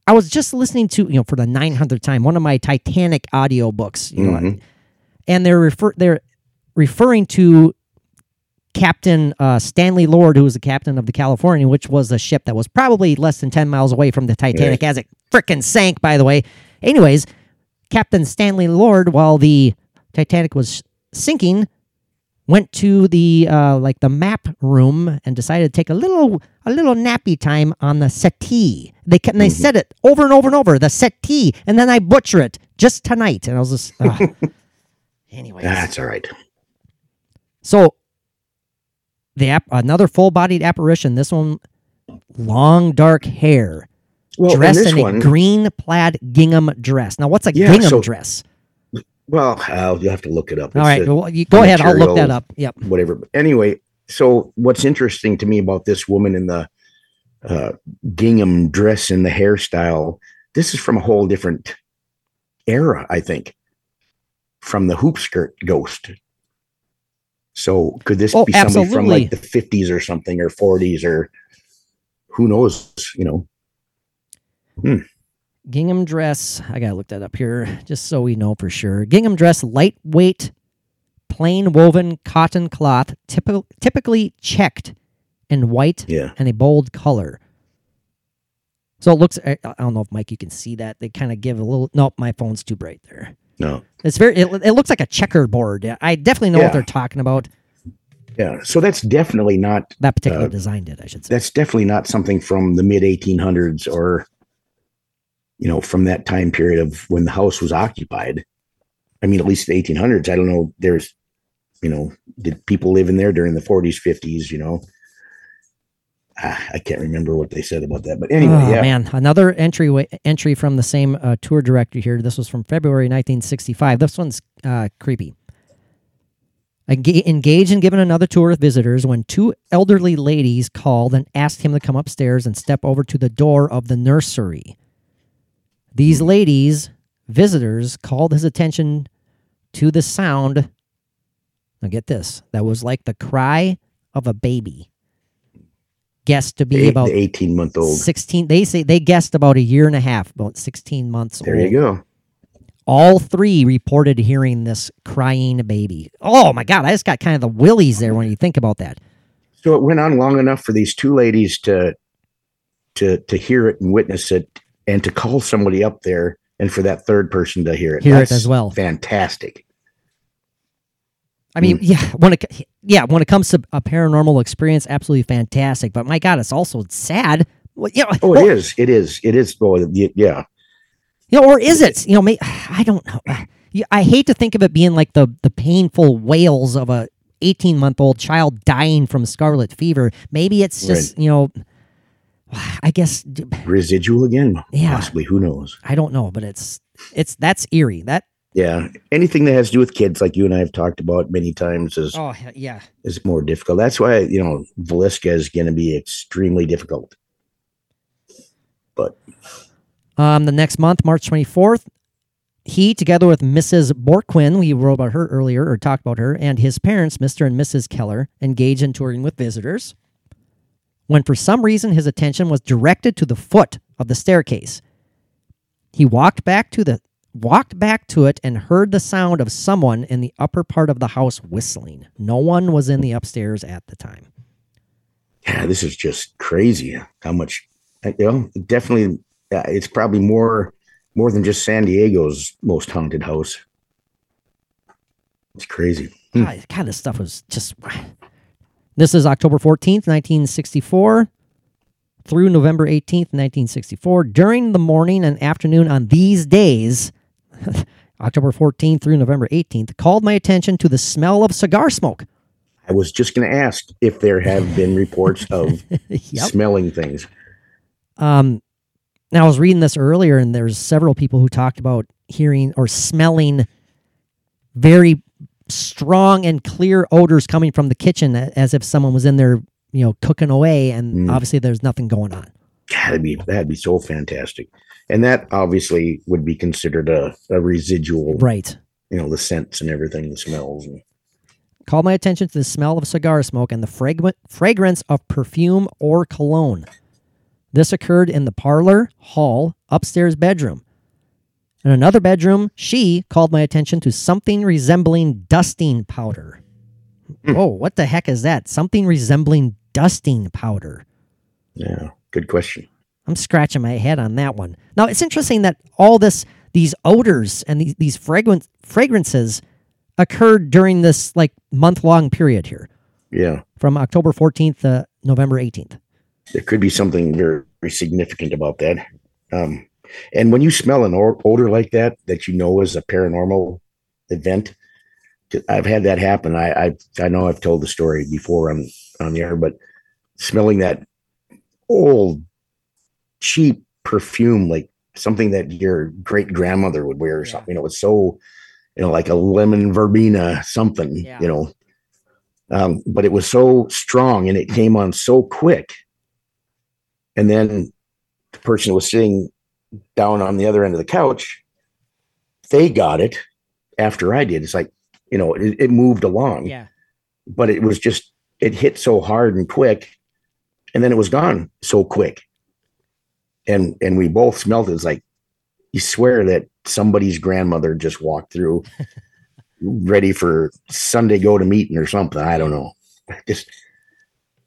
I was just listening to, you know, for the 900th time, one of my Titanic audio books, you know, Mhm. and they're refer they're referring to Captain uh, Stanley Lord, who was the captain of the California, which was a ship that was probably less than 10 miles away from the Titanic as it frickin' sank, by the way. Anyways, Captain Stanley Lord, while the Titanic was sinking, went to the uh, like the map room and decided to take a little a little nappy time on the settee. They kept, they said it over and over and over, the settee, and then I butcher it just tonight, and I was just. ugh. Anyways, That's all right. so the app, another full-bodied apparition. This one, long dark hair, Well, dressed in a one, green plaid gingham dress. Now, what's a Yeah, gingham so- dress? Well, uh, you'll have to look it up. All It's right, well, you, go ahead. I'll look that up. Yep. whatever. But anyway, so what's interesting to me about this woman in the uh, gingham dress and the hairstyle, this is from a whole different era, I think, from the hoop skirt ghost. So could this Oh, be somebody from like the 50s or something or 40s or who knows, you know? Gingham dress. I gotta look that up here just so we know for sure. Gingham dress, lightweight, plain woven cotton cloth, typical, typically checked in white Yeah. and a bold color. So it looks. I, I don't know if Mike, you can see that. They kind of give a little. Nope, my phone's too bright there. No. It's very. It, it looks like a checkerboard. I definitely know Yeah. what they're talking about. Yeah. So that's definitely not That particular Uh, design did, I should say. that's definitely not something from the mid 1800s or you know from that time period of when the house was occupied i mean at least the 1800s i don't know there's you know did people live in there during the 40s 50s you know ah, i can't remember what they said about that but anyway oh yeah man, another entry entry from the same uh, tour director here. This was from February 1965. This one's uh, creepy. Engaged in giving another tour with visitors when two elderly ladies called and asked him to come upstairs and step over to the door of the nursery. These ladies, visitors, called his attention to the sound. Now get this. That was like the cry of a baby. Guessed to be the, about 18 month old 16 they say they guessed about a year and a half about 16 months old. there old you go all three reported hearing this crying baby oh my god i just got kind of the willies there when you think about that so it went on long enough for these two ladies to to to hear it and witness it and to call somebody up there and for that third person to hear it Hear it as well. fantastic i mean mm. yeah when it yeah when it comes to a paranormal experience absolutely fantastic but my god it's also sad well, you know, Oh, well, it is. It is. It is. Oh, yeah. you know or is it you know may, i don't know i hate to think of it being like the the painful wails of a 18 month old child dying from scarlet fever maybe it's just you know i guess Residual again. Yeah. Possibly. Who knows? I don't know, but it's it's that's eerie. That Yeah. Anything that has to do with kids, like you and I have talked about many times, is Oh yeah. is more difficult. That's why you know Villisca is going to be extremely difficult. But Um, the next month, March 24th, he, together with Mrs. Bourquin, we wrote about her earlier or talked about her, and his parents, Mr. and Mrs. Keller, engaged in touring with visitors. When for some reason his attention was directed to the foot of the staircase, he walked back to the walked back to it and heard the sound of someone in the upper part of the house whistling. No one was in the upstairs at the time. yeah, this is just crazy. How much? You know, definitely, uh, it's probably more more than just San Diego's most haunted house. It's crazy. Hmm. God, God, this stuff was just. This is October 14th, 1964 through November 18th, 1964. During the morning and afternoon on these days, October 14th through November 18th, called my attention to the smell of cigar smoke. I was just going to ask if there have been reports of Yep. smelling things. Um, now I was reading this earlier, and there's several people who talked about hearing or smelling very strong and clear odors coming from the kitchen, as if someone was in there, you know, cooking away, and Mm. obviously there's nothing going on. God, that'd be that'd be so fantastic. And that obviously would be considered a, a residual, Right. you know, the scents and everything, the smells. And, Called my attention to the smell of cigar smoke and the frag- fragrance of perfume or cologne. This occurred in the parlor, hall, upstairs bedroom. In another bedroom, she called my attention to something resembling dusting powder. Oh, what the heck is that? Something resembling dusting powder. yeah, good question. I'm scratching my head on that one. Now it's interesting that all this, these odors and these these fragrance fragrances, occurred during this like month long period here, Yeah, from October 14th to November 18th. there could be something very, very significant about that. Um, and when you smell an odor like that, that you know is a paranormal event, I've had that happen. I, I I know I've told the story before on on the air, but smelling that old cheap perfume, like something that your great grandmother would wear or Yeah. something. You know, it's so, you know, like a lemon verbena something, Yeah. you know. Um, but it was so strong and it came on so quick. And then the person was sitting down on the other end of the couch, they got it after I did. It's like, you know, it, it moved along. Yeah. but it was just it hit so hard and quick and then it was gone so quick. And and we both smelled it. It's like you swear that somebody's grandmother just walked through ready for sunday go to meeting or something. I don't know. Just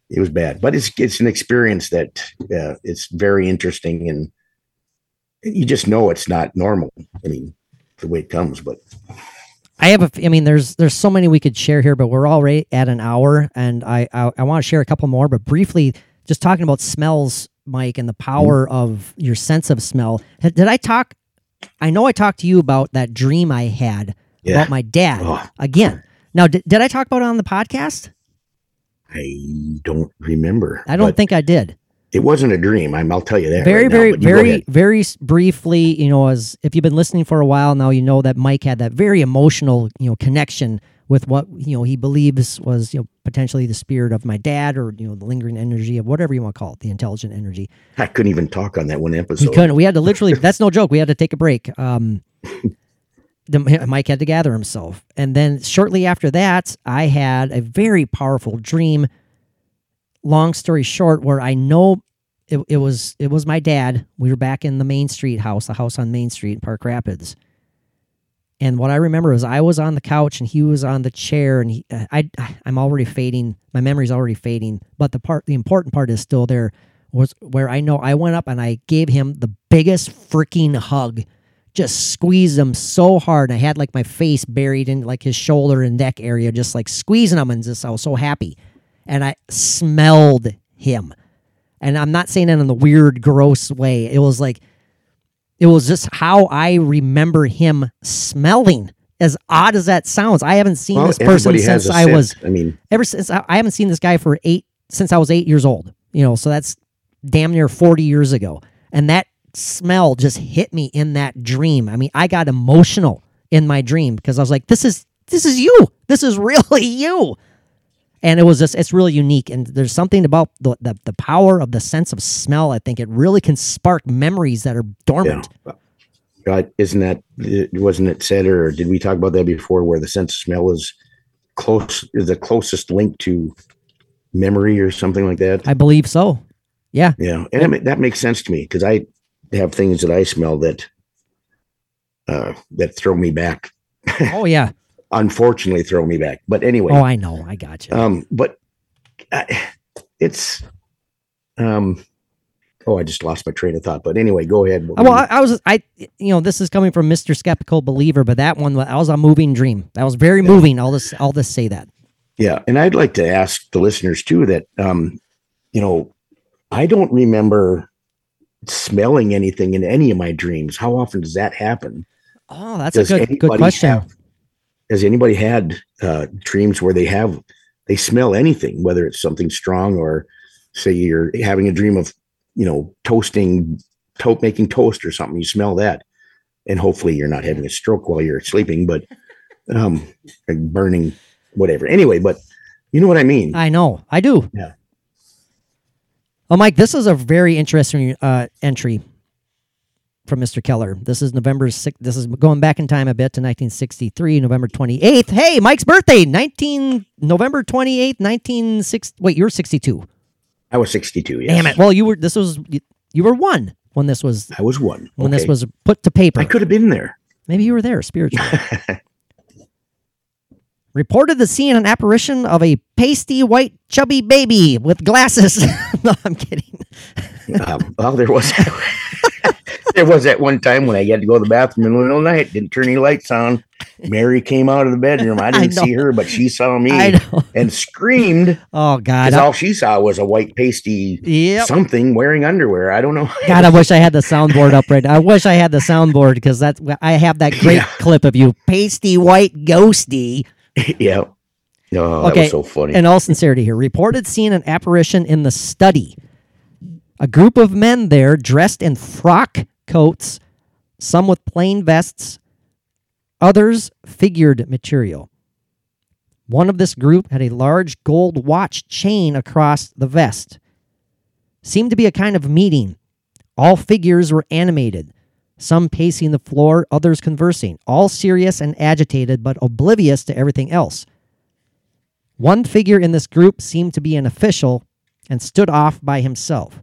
it was bad. But it's it's an experience that uh, it's very interesting and you just know it's not normal i mean the way it comes but I have a. I mean, there's there's so many we could share here, but we're already at an hour, and I I, I want to share a couple more. But briefly, just talking about smells, Mike, and the power mm-hmm. of your sense of smell. Did I talk? I know I talked to you about that dream I had yeah about my dad Oh. again. Now, did, did I talk about it on the podcast? i don't remember I don't think I did. It wasn't a dream. I'm, I'll tell you that. very right very go very very briefly you know as if you've been listening for a while now you know that mike had that very emotional you know connection with what you know he believes was you know potentially the spirit of my dad or you know the lingering energy of whatever you want to call it the intelligent energy I couldn't even talk on that one episode we couldn't we had to literally that's no joke we had to take a break um the, mike had to gather himself and then shortly after that i had a very powerful dream long story short where i know it, it was it was my dad. We were back in the main street house the house on main street in park rapids. And what i remember is i was on the couch and he was on the chair and he, i i'm already fading. My memory's already fading. But the part the important part is still there was where i know i went up and i gave him the biggest freaking hug. Just squeezed him so hard. I had like my face buried in like his shoulder and neck area just like squeezing him and just i was so happy and i smelled him and I'm not saying that in the weird, gross way. It was like, it was just how I remember him smelling. As odd as that sounds, I haven't seen Well, this person since I was. I mean, ever since I, I haven't seen this guy for eight since I was eight years old. You know, so that's damn near forty years ago, and that smell just hit me in that dream. I mean, I got emotional in my dream because I was like, this is this is you. This is really you. And it was just it's really unique. And there's something about the the, the power of the sense of smell. I think it really can spark memories that are dormant. God, isn't that wasn't it said or did we talk about that before where the sense of smell is close is the closest link to memory or something like that? I believe so. Yeah. Yeah, and that makes sense to me because I have things that I smell that uh, that throw me back. Oh yeah. Unfortunately, throw me back. But anyway, Oh, I know. I got you. um, but I, it's um, oh, I just lost my train of thought. But anyway, go ahead. Well, I, I was, I, you know, this is coming from Mister Skeptical Believer, but that one, that I was a moving dream. That was very moving. I'll just, I'll just say that. Yeah, and I'd like to ask the listeners too that um, you know, I don't remember smelling anything in any of my dreams. How often does that happen? Oh, that's a good, good question. have- has anybody had uh, dreams where they have they smell anything, whether it's something strong or say you're having a dream of you know toasting, to- making toast or something. You smell that, and hopefully you're not having a stroke while you're sleeping, but um, like burning, whatever. Anyway, but you know what I mean. I know. I do. Yeah. Oh, Mike, this is a very interesting uh, entry from Mr. Keller. This is November 6th. This is going back in time a bit to 1963, November 28th. Hey, Mike's birthday, 19 November 28th, 1960. Wait, you're 62. I was 62. Yes. Damn it. Well, you were. This was you, you were one when this was I was one. when this was put to paper. I could have been there. Maybe you were there spiritually. Reported the seeing an apparition of a pasty white chubby baby with glasses. no, I'm kidding. Um, well, there was there was that one time when I had to go to the bathroom in the middle of the night, didn't turn any lights on. Mary came out of the bedroom. I I didn't see her, but she saw me and screamed Oh God. because all she saw was a white pasty yep. something wearing underwear. I don't know. God, I wish I had the soundboard up right now. I wish I had the soundboard because that's I have that great Yeah. clip of you, pasty white ghosty. yeah. Oh, that Okay, was so funny. In all sincerity here, reported seeing an apparition in the study. A group of men there dressed in frock coats, some with plain vests, others figured material. One of this group had a large gold watch chain across the vest. Seemed to be a kind of meeting. All figures were animated, some pacing the floor, others conversing, all serious and agitated, but oblivious to everything else. One figure in this group seemed to be an official and stood off by himself.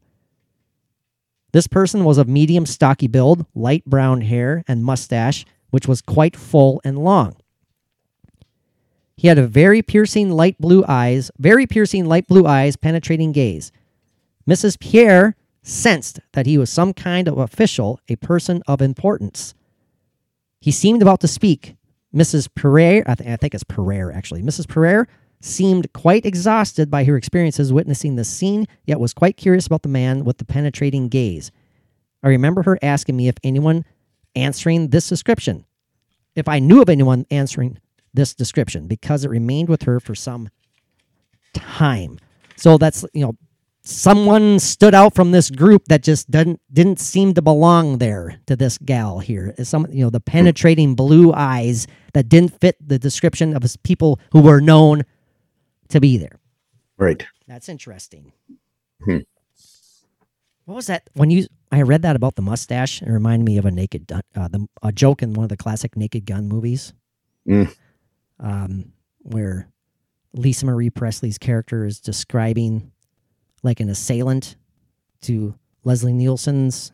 This person was of medium stocky build, light brown hair, and mustache, which was quite full and long. He had a very piercing light blue eyes, very piercing light blue eyes, penetrating gaze. Mrs. Pierre sensed that he was some kind of official, a person of importance. He seemed about to speak. Mrs. Pereire, I, th- I think it's Pereire actually. Mrs. Pereire seemed quite exhausted by her experiences witnessing the scene, yet was quite curious about the man with the penetrating gaze. I remember her asking me if anyone answering this description, if I knew of anyone answering this description, because it remained with her for some time. So that's you know, someone stood out from this group that just didn't didn't seem to belong there to this gal here. Some you know the penetrating blue eyes that didn't fit the description of people who were known to be there. right. That's interesting. Hmm. What was that? When you I read that about the mustache, it reminded me of a Naked uh, the a joke in one of the classic Naked Gun movies, Mm. um, where Lisa Marie Presley's character is describing like an assailant to Leslie Nielsen's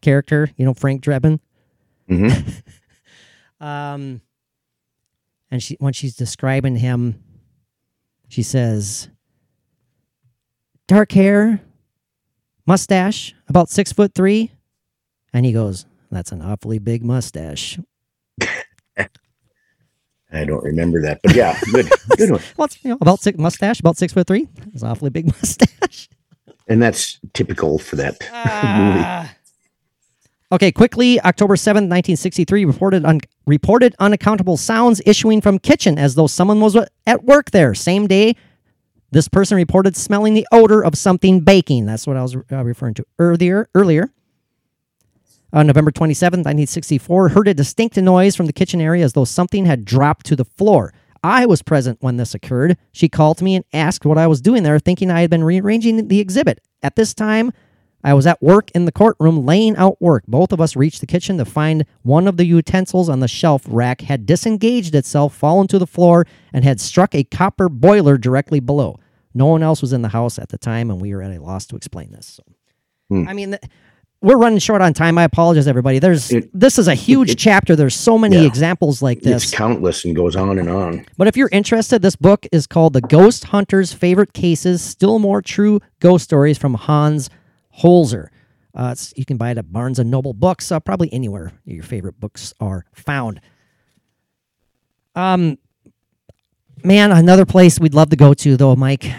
character. You know, Frank Drebin. hmm Um, and she when she's describing him, she says, "Dark hair, mustache, about six foot three," and he goes, "That's an awfully big mustache." I don't remember that, but yeah, good, good one. Well, you know, about six mustache, about six foot three. It's an awfully big mustache. And that's typical for that movie. Ah. Okay, quickly, October 7th, 1963, reported un- reported unaccountable sounds issuing from kitchen as though someone was at work there. Same day, this person reported smelling the odor of something baking. That's what I was uh, referring to earlier. Earlier, On November 27th, 1964, heard a distinct noise from the kitchen area as though something had dropped to the floor. I was present when this occurred. She called me and asked what I was doing there, thinking I had been rearranging the exhibit. At this time, I was at work in the courtroom laying out work. Both of us reached the kitchen to find one of the utensils on the shelf rack had disengaged itself, fallen to the floor, and had struck a copper boiler directly below. No one else was in the house at the time, and we were at a loss to explain this. So, hmm. I mean, th- we're running short on time. I apologize, everybody. There's It- this is a huge it- chapter. There's so many Yeah. examples like this. It's countless and goes on and on. But if you're interested, this book is called The Ghost Hunter's Favorite Cases Still More True Ghost Stories from Hans Holzer. Uh, you can buy it at Barnes and Noble Books, uh, probably anywhere your favorite books are found. Um, man, another place we'd love to go to, though, Mike,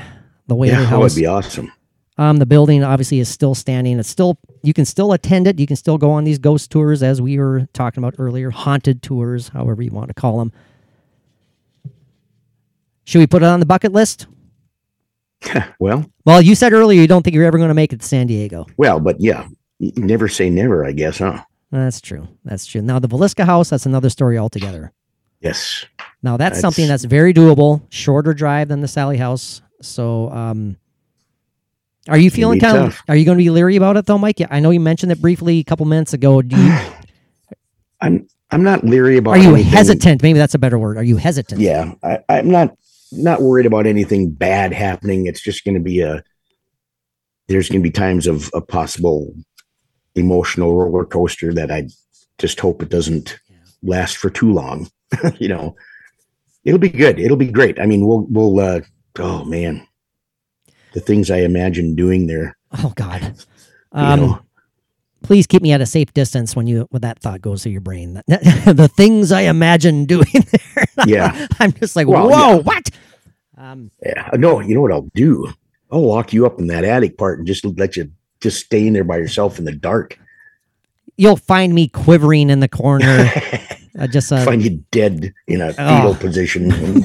the Whaley Yeah, that House. would be awesome. Um, the building obviously is still standing. It's still you can still attend it. You can still go on these ghost tours, as we were talking about earlier, haunted tours, however you want to call them. Should we put it on the bucket list? Well, Well, you said earlier you don't think you're ever going to make it to San Diego. well, but yeah, never say never, I guess, huh? That's true. That's true. Now the Villisca House, that's another story altogether. Yes. Now that's, That's- something that's very doable, shorter drive than the Whaley House. So, um, are you feeling kind of? Are you going to be leery about it though, Mike? I know you mentioned it briefly a couple minutes ago. Do you, I'm I'm not leery about it? are you anything- hesitant? Maybe that's a better word. Are you hesitant? Yeah, I, I'm not not worried about anything bad happening. It's just going to be a there's going to be times of a possible emotional roller coaster that I just hope it doesn't last for too long. you know, it'll be good. It'll be great. I mean, we'll we'll uh, oh man, the things I imagine doing there. Oh God. You Um, know, please keep me at a safe distance when you when that thought goes through your brain. the things I imagine doing there. Yeah. I'm just like, Well, whoa, yeah. what? Um, yeah. No, you know what I'll do? I'll lock you up in that attic part and just let you just stay in there by yourself in the dark. you'll find me quivering in the corner. uh, just uh, find you dead in a Oh. fetal position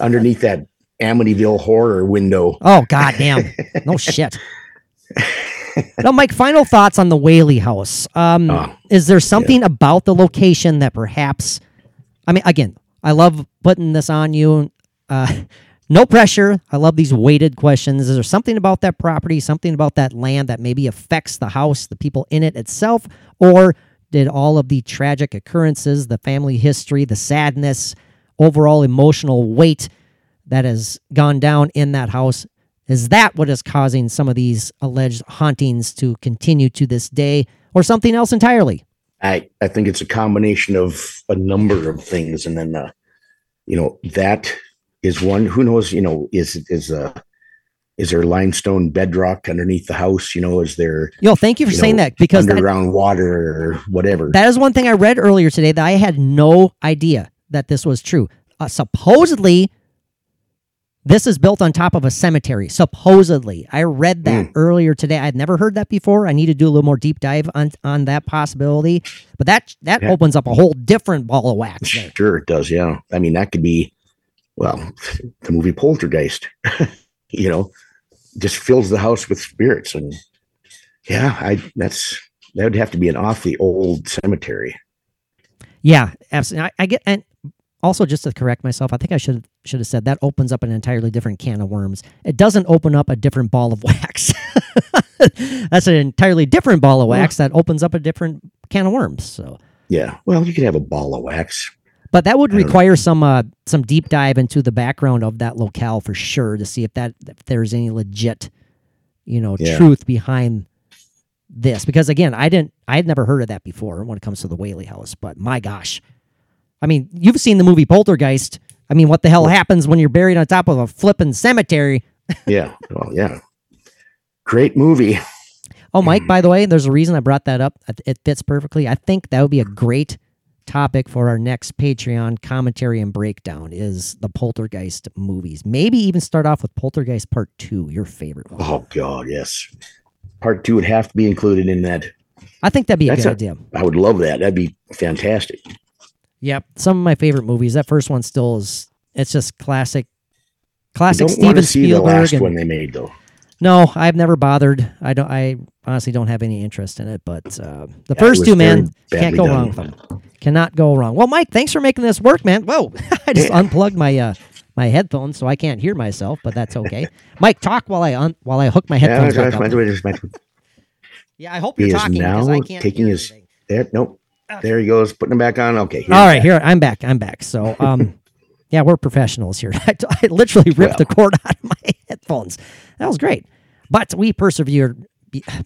underneath that Amityville horror window. oh god damn, no shit. Now, Mike, final thoughts on the Whaley House. Um, Oh, is there something about the location that perhaps? I mean, again, I love putting this on you. Uh, no pressure. I love these weighted questions. Is there something about that property, something about that land that maybe affects the house, the people in it itself, or did all of the tragic occurrences, the family history, the sadness, overall emotional weight that has gone down in that house? Is that what is causing some of these alleged hauntings to continue to this day, or something else entirely? I, I think it's a combination of a number of things. And then, uh, you know, that is one, who knows, you know, is, is, uh, is there limestone bedrock underneath the house? You know, is there Yo, thank you for you saying know, that because that, underground water or whatever? that is one thing I read earlier today that I had no idea that this was true. Uh, supposedly, this is built on top of a cemetery. Supposedly, I read that hmm. earlier today. I'd never heard that before. I need to do a little more deep dive on on that possibility. But that that Yeah. opens up a whole different ball of wax. There. Sure, it does. Yeah. I mean, that could be, well, the movie Poltergeist, you know, just fills the house with spirits. And yeah, I, that's, that would have to be an awfully old cemetery. Yeah, absolutely. I, I get and also just to correct myself, I think I should should have said that opens up an entirely different can of worms. It doesn't open up a different ball of wax. That's an entirely different ball of wax that opens up a different can of worms. So, Yeah. Well, you could have a ball of wax. but that would don't know. require some uh, some deep dive into the background of that locale for sure to see if that if there's any legit, you know, Yeah. truth behind this. Because again, I didn't I had never heard of that before when it comes to the Whaley House. But my gosh, I mean, you've seen the movie Poltergeist. I mean, what the hell happens when you're buried on top of a flippin' cemetery? Yeah. Well, yeah. Great movie. Oh, Mike, Mm. by the way, there's a reason I brought that up. It- It fits perfectly. I think that would be a great topic for our next Patreon commentary and breakdown is the Poltergeist movies. Maybe even start off with Poltergeist Part 2, your favorite one. Oh, God. Yes. Part two would have to be included in that. I think that'd be a That's good a- idea. I would love that. That'd be fantastic. Yep. Some of my favorite movies. That first one still is it's just classic classic Steven see the last and one they made, though. No, I've never bothered. I don't. I honestly don't have any interest in it. But uh, the it first two, man, can't go done. wrong with them. Cannot go wrong. Well, Mike, thanks for making this work, man. Whoa, I just Yeah. unplugged my uh, my headphones, so I can't hear myself. But that's okay. Mike, talk while I un- while I hook my Yeah, headphones back that's my, up. that's my, Yeah, I hope He you're talking because I can't taking his- there. Nope. There he goes, putting them back on. Okay. All right, that. here I'm back. I'm back. So, um, yeah, we're professionals here. I, I literally ripped the cord out of my headphones. That was great, but we persevered.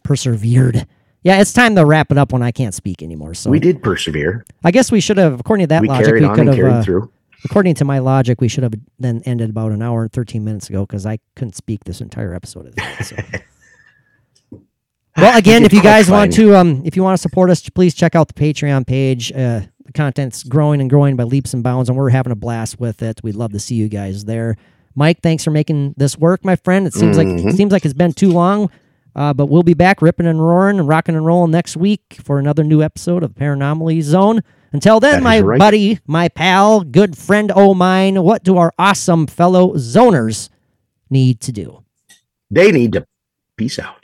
Persevered. Yeah, it's time to wrap it up when I can't speak anymore. So We did persevere. I guess we should have, according to that we logic, carried we on could and have. carried Uh, through. according to my logic, we should have then ended about an hour and 13 minutes ago because I couldn't speak this entire episode of that. So. Well, again, if you guys want to, um, if you want to support us, please check out the Patreon page. Uh, the content's growing and growing by leaps and bounds, and we're having a blast with it. We'd love to see you guys there. Mike, thanks for making this work, my friend. It seems like it Mhm. seems like it's been too long, uh, but we'll be back ripping and roaring and rocking and rolling next week for another new episode of Paranormally Zone. Until then, That my right. buddy, my pal, good friend oh mine, what do our awesome fellow zoners need to do? They need to peace out.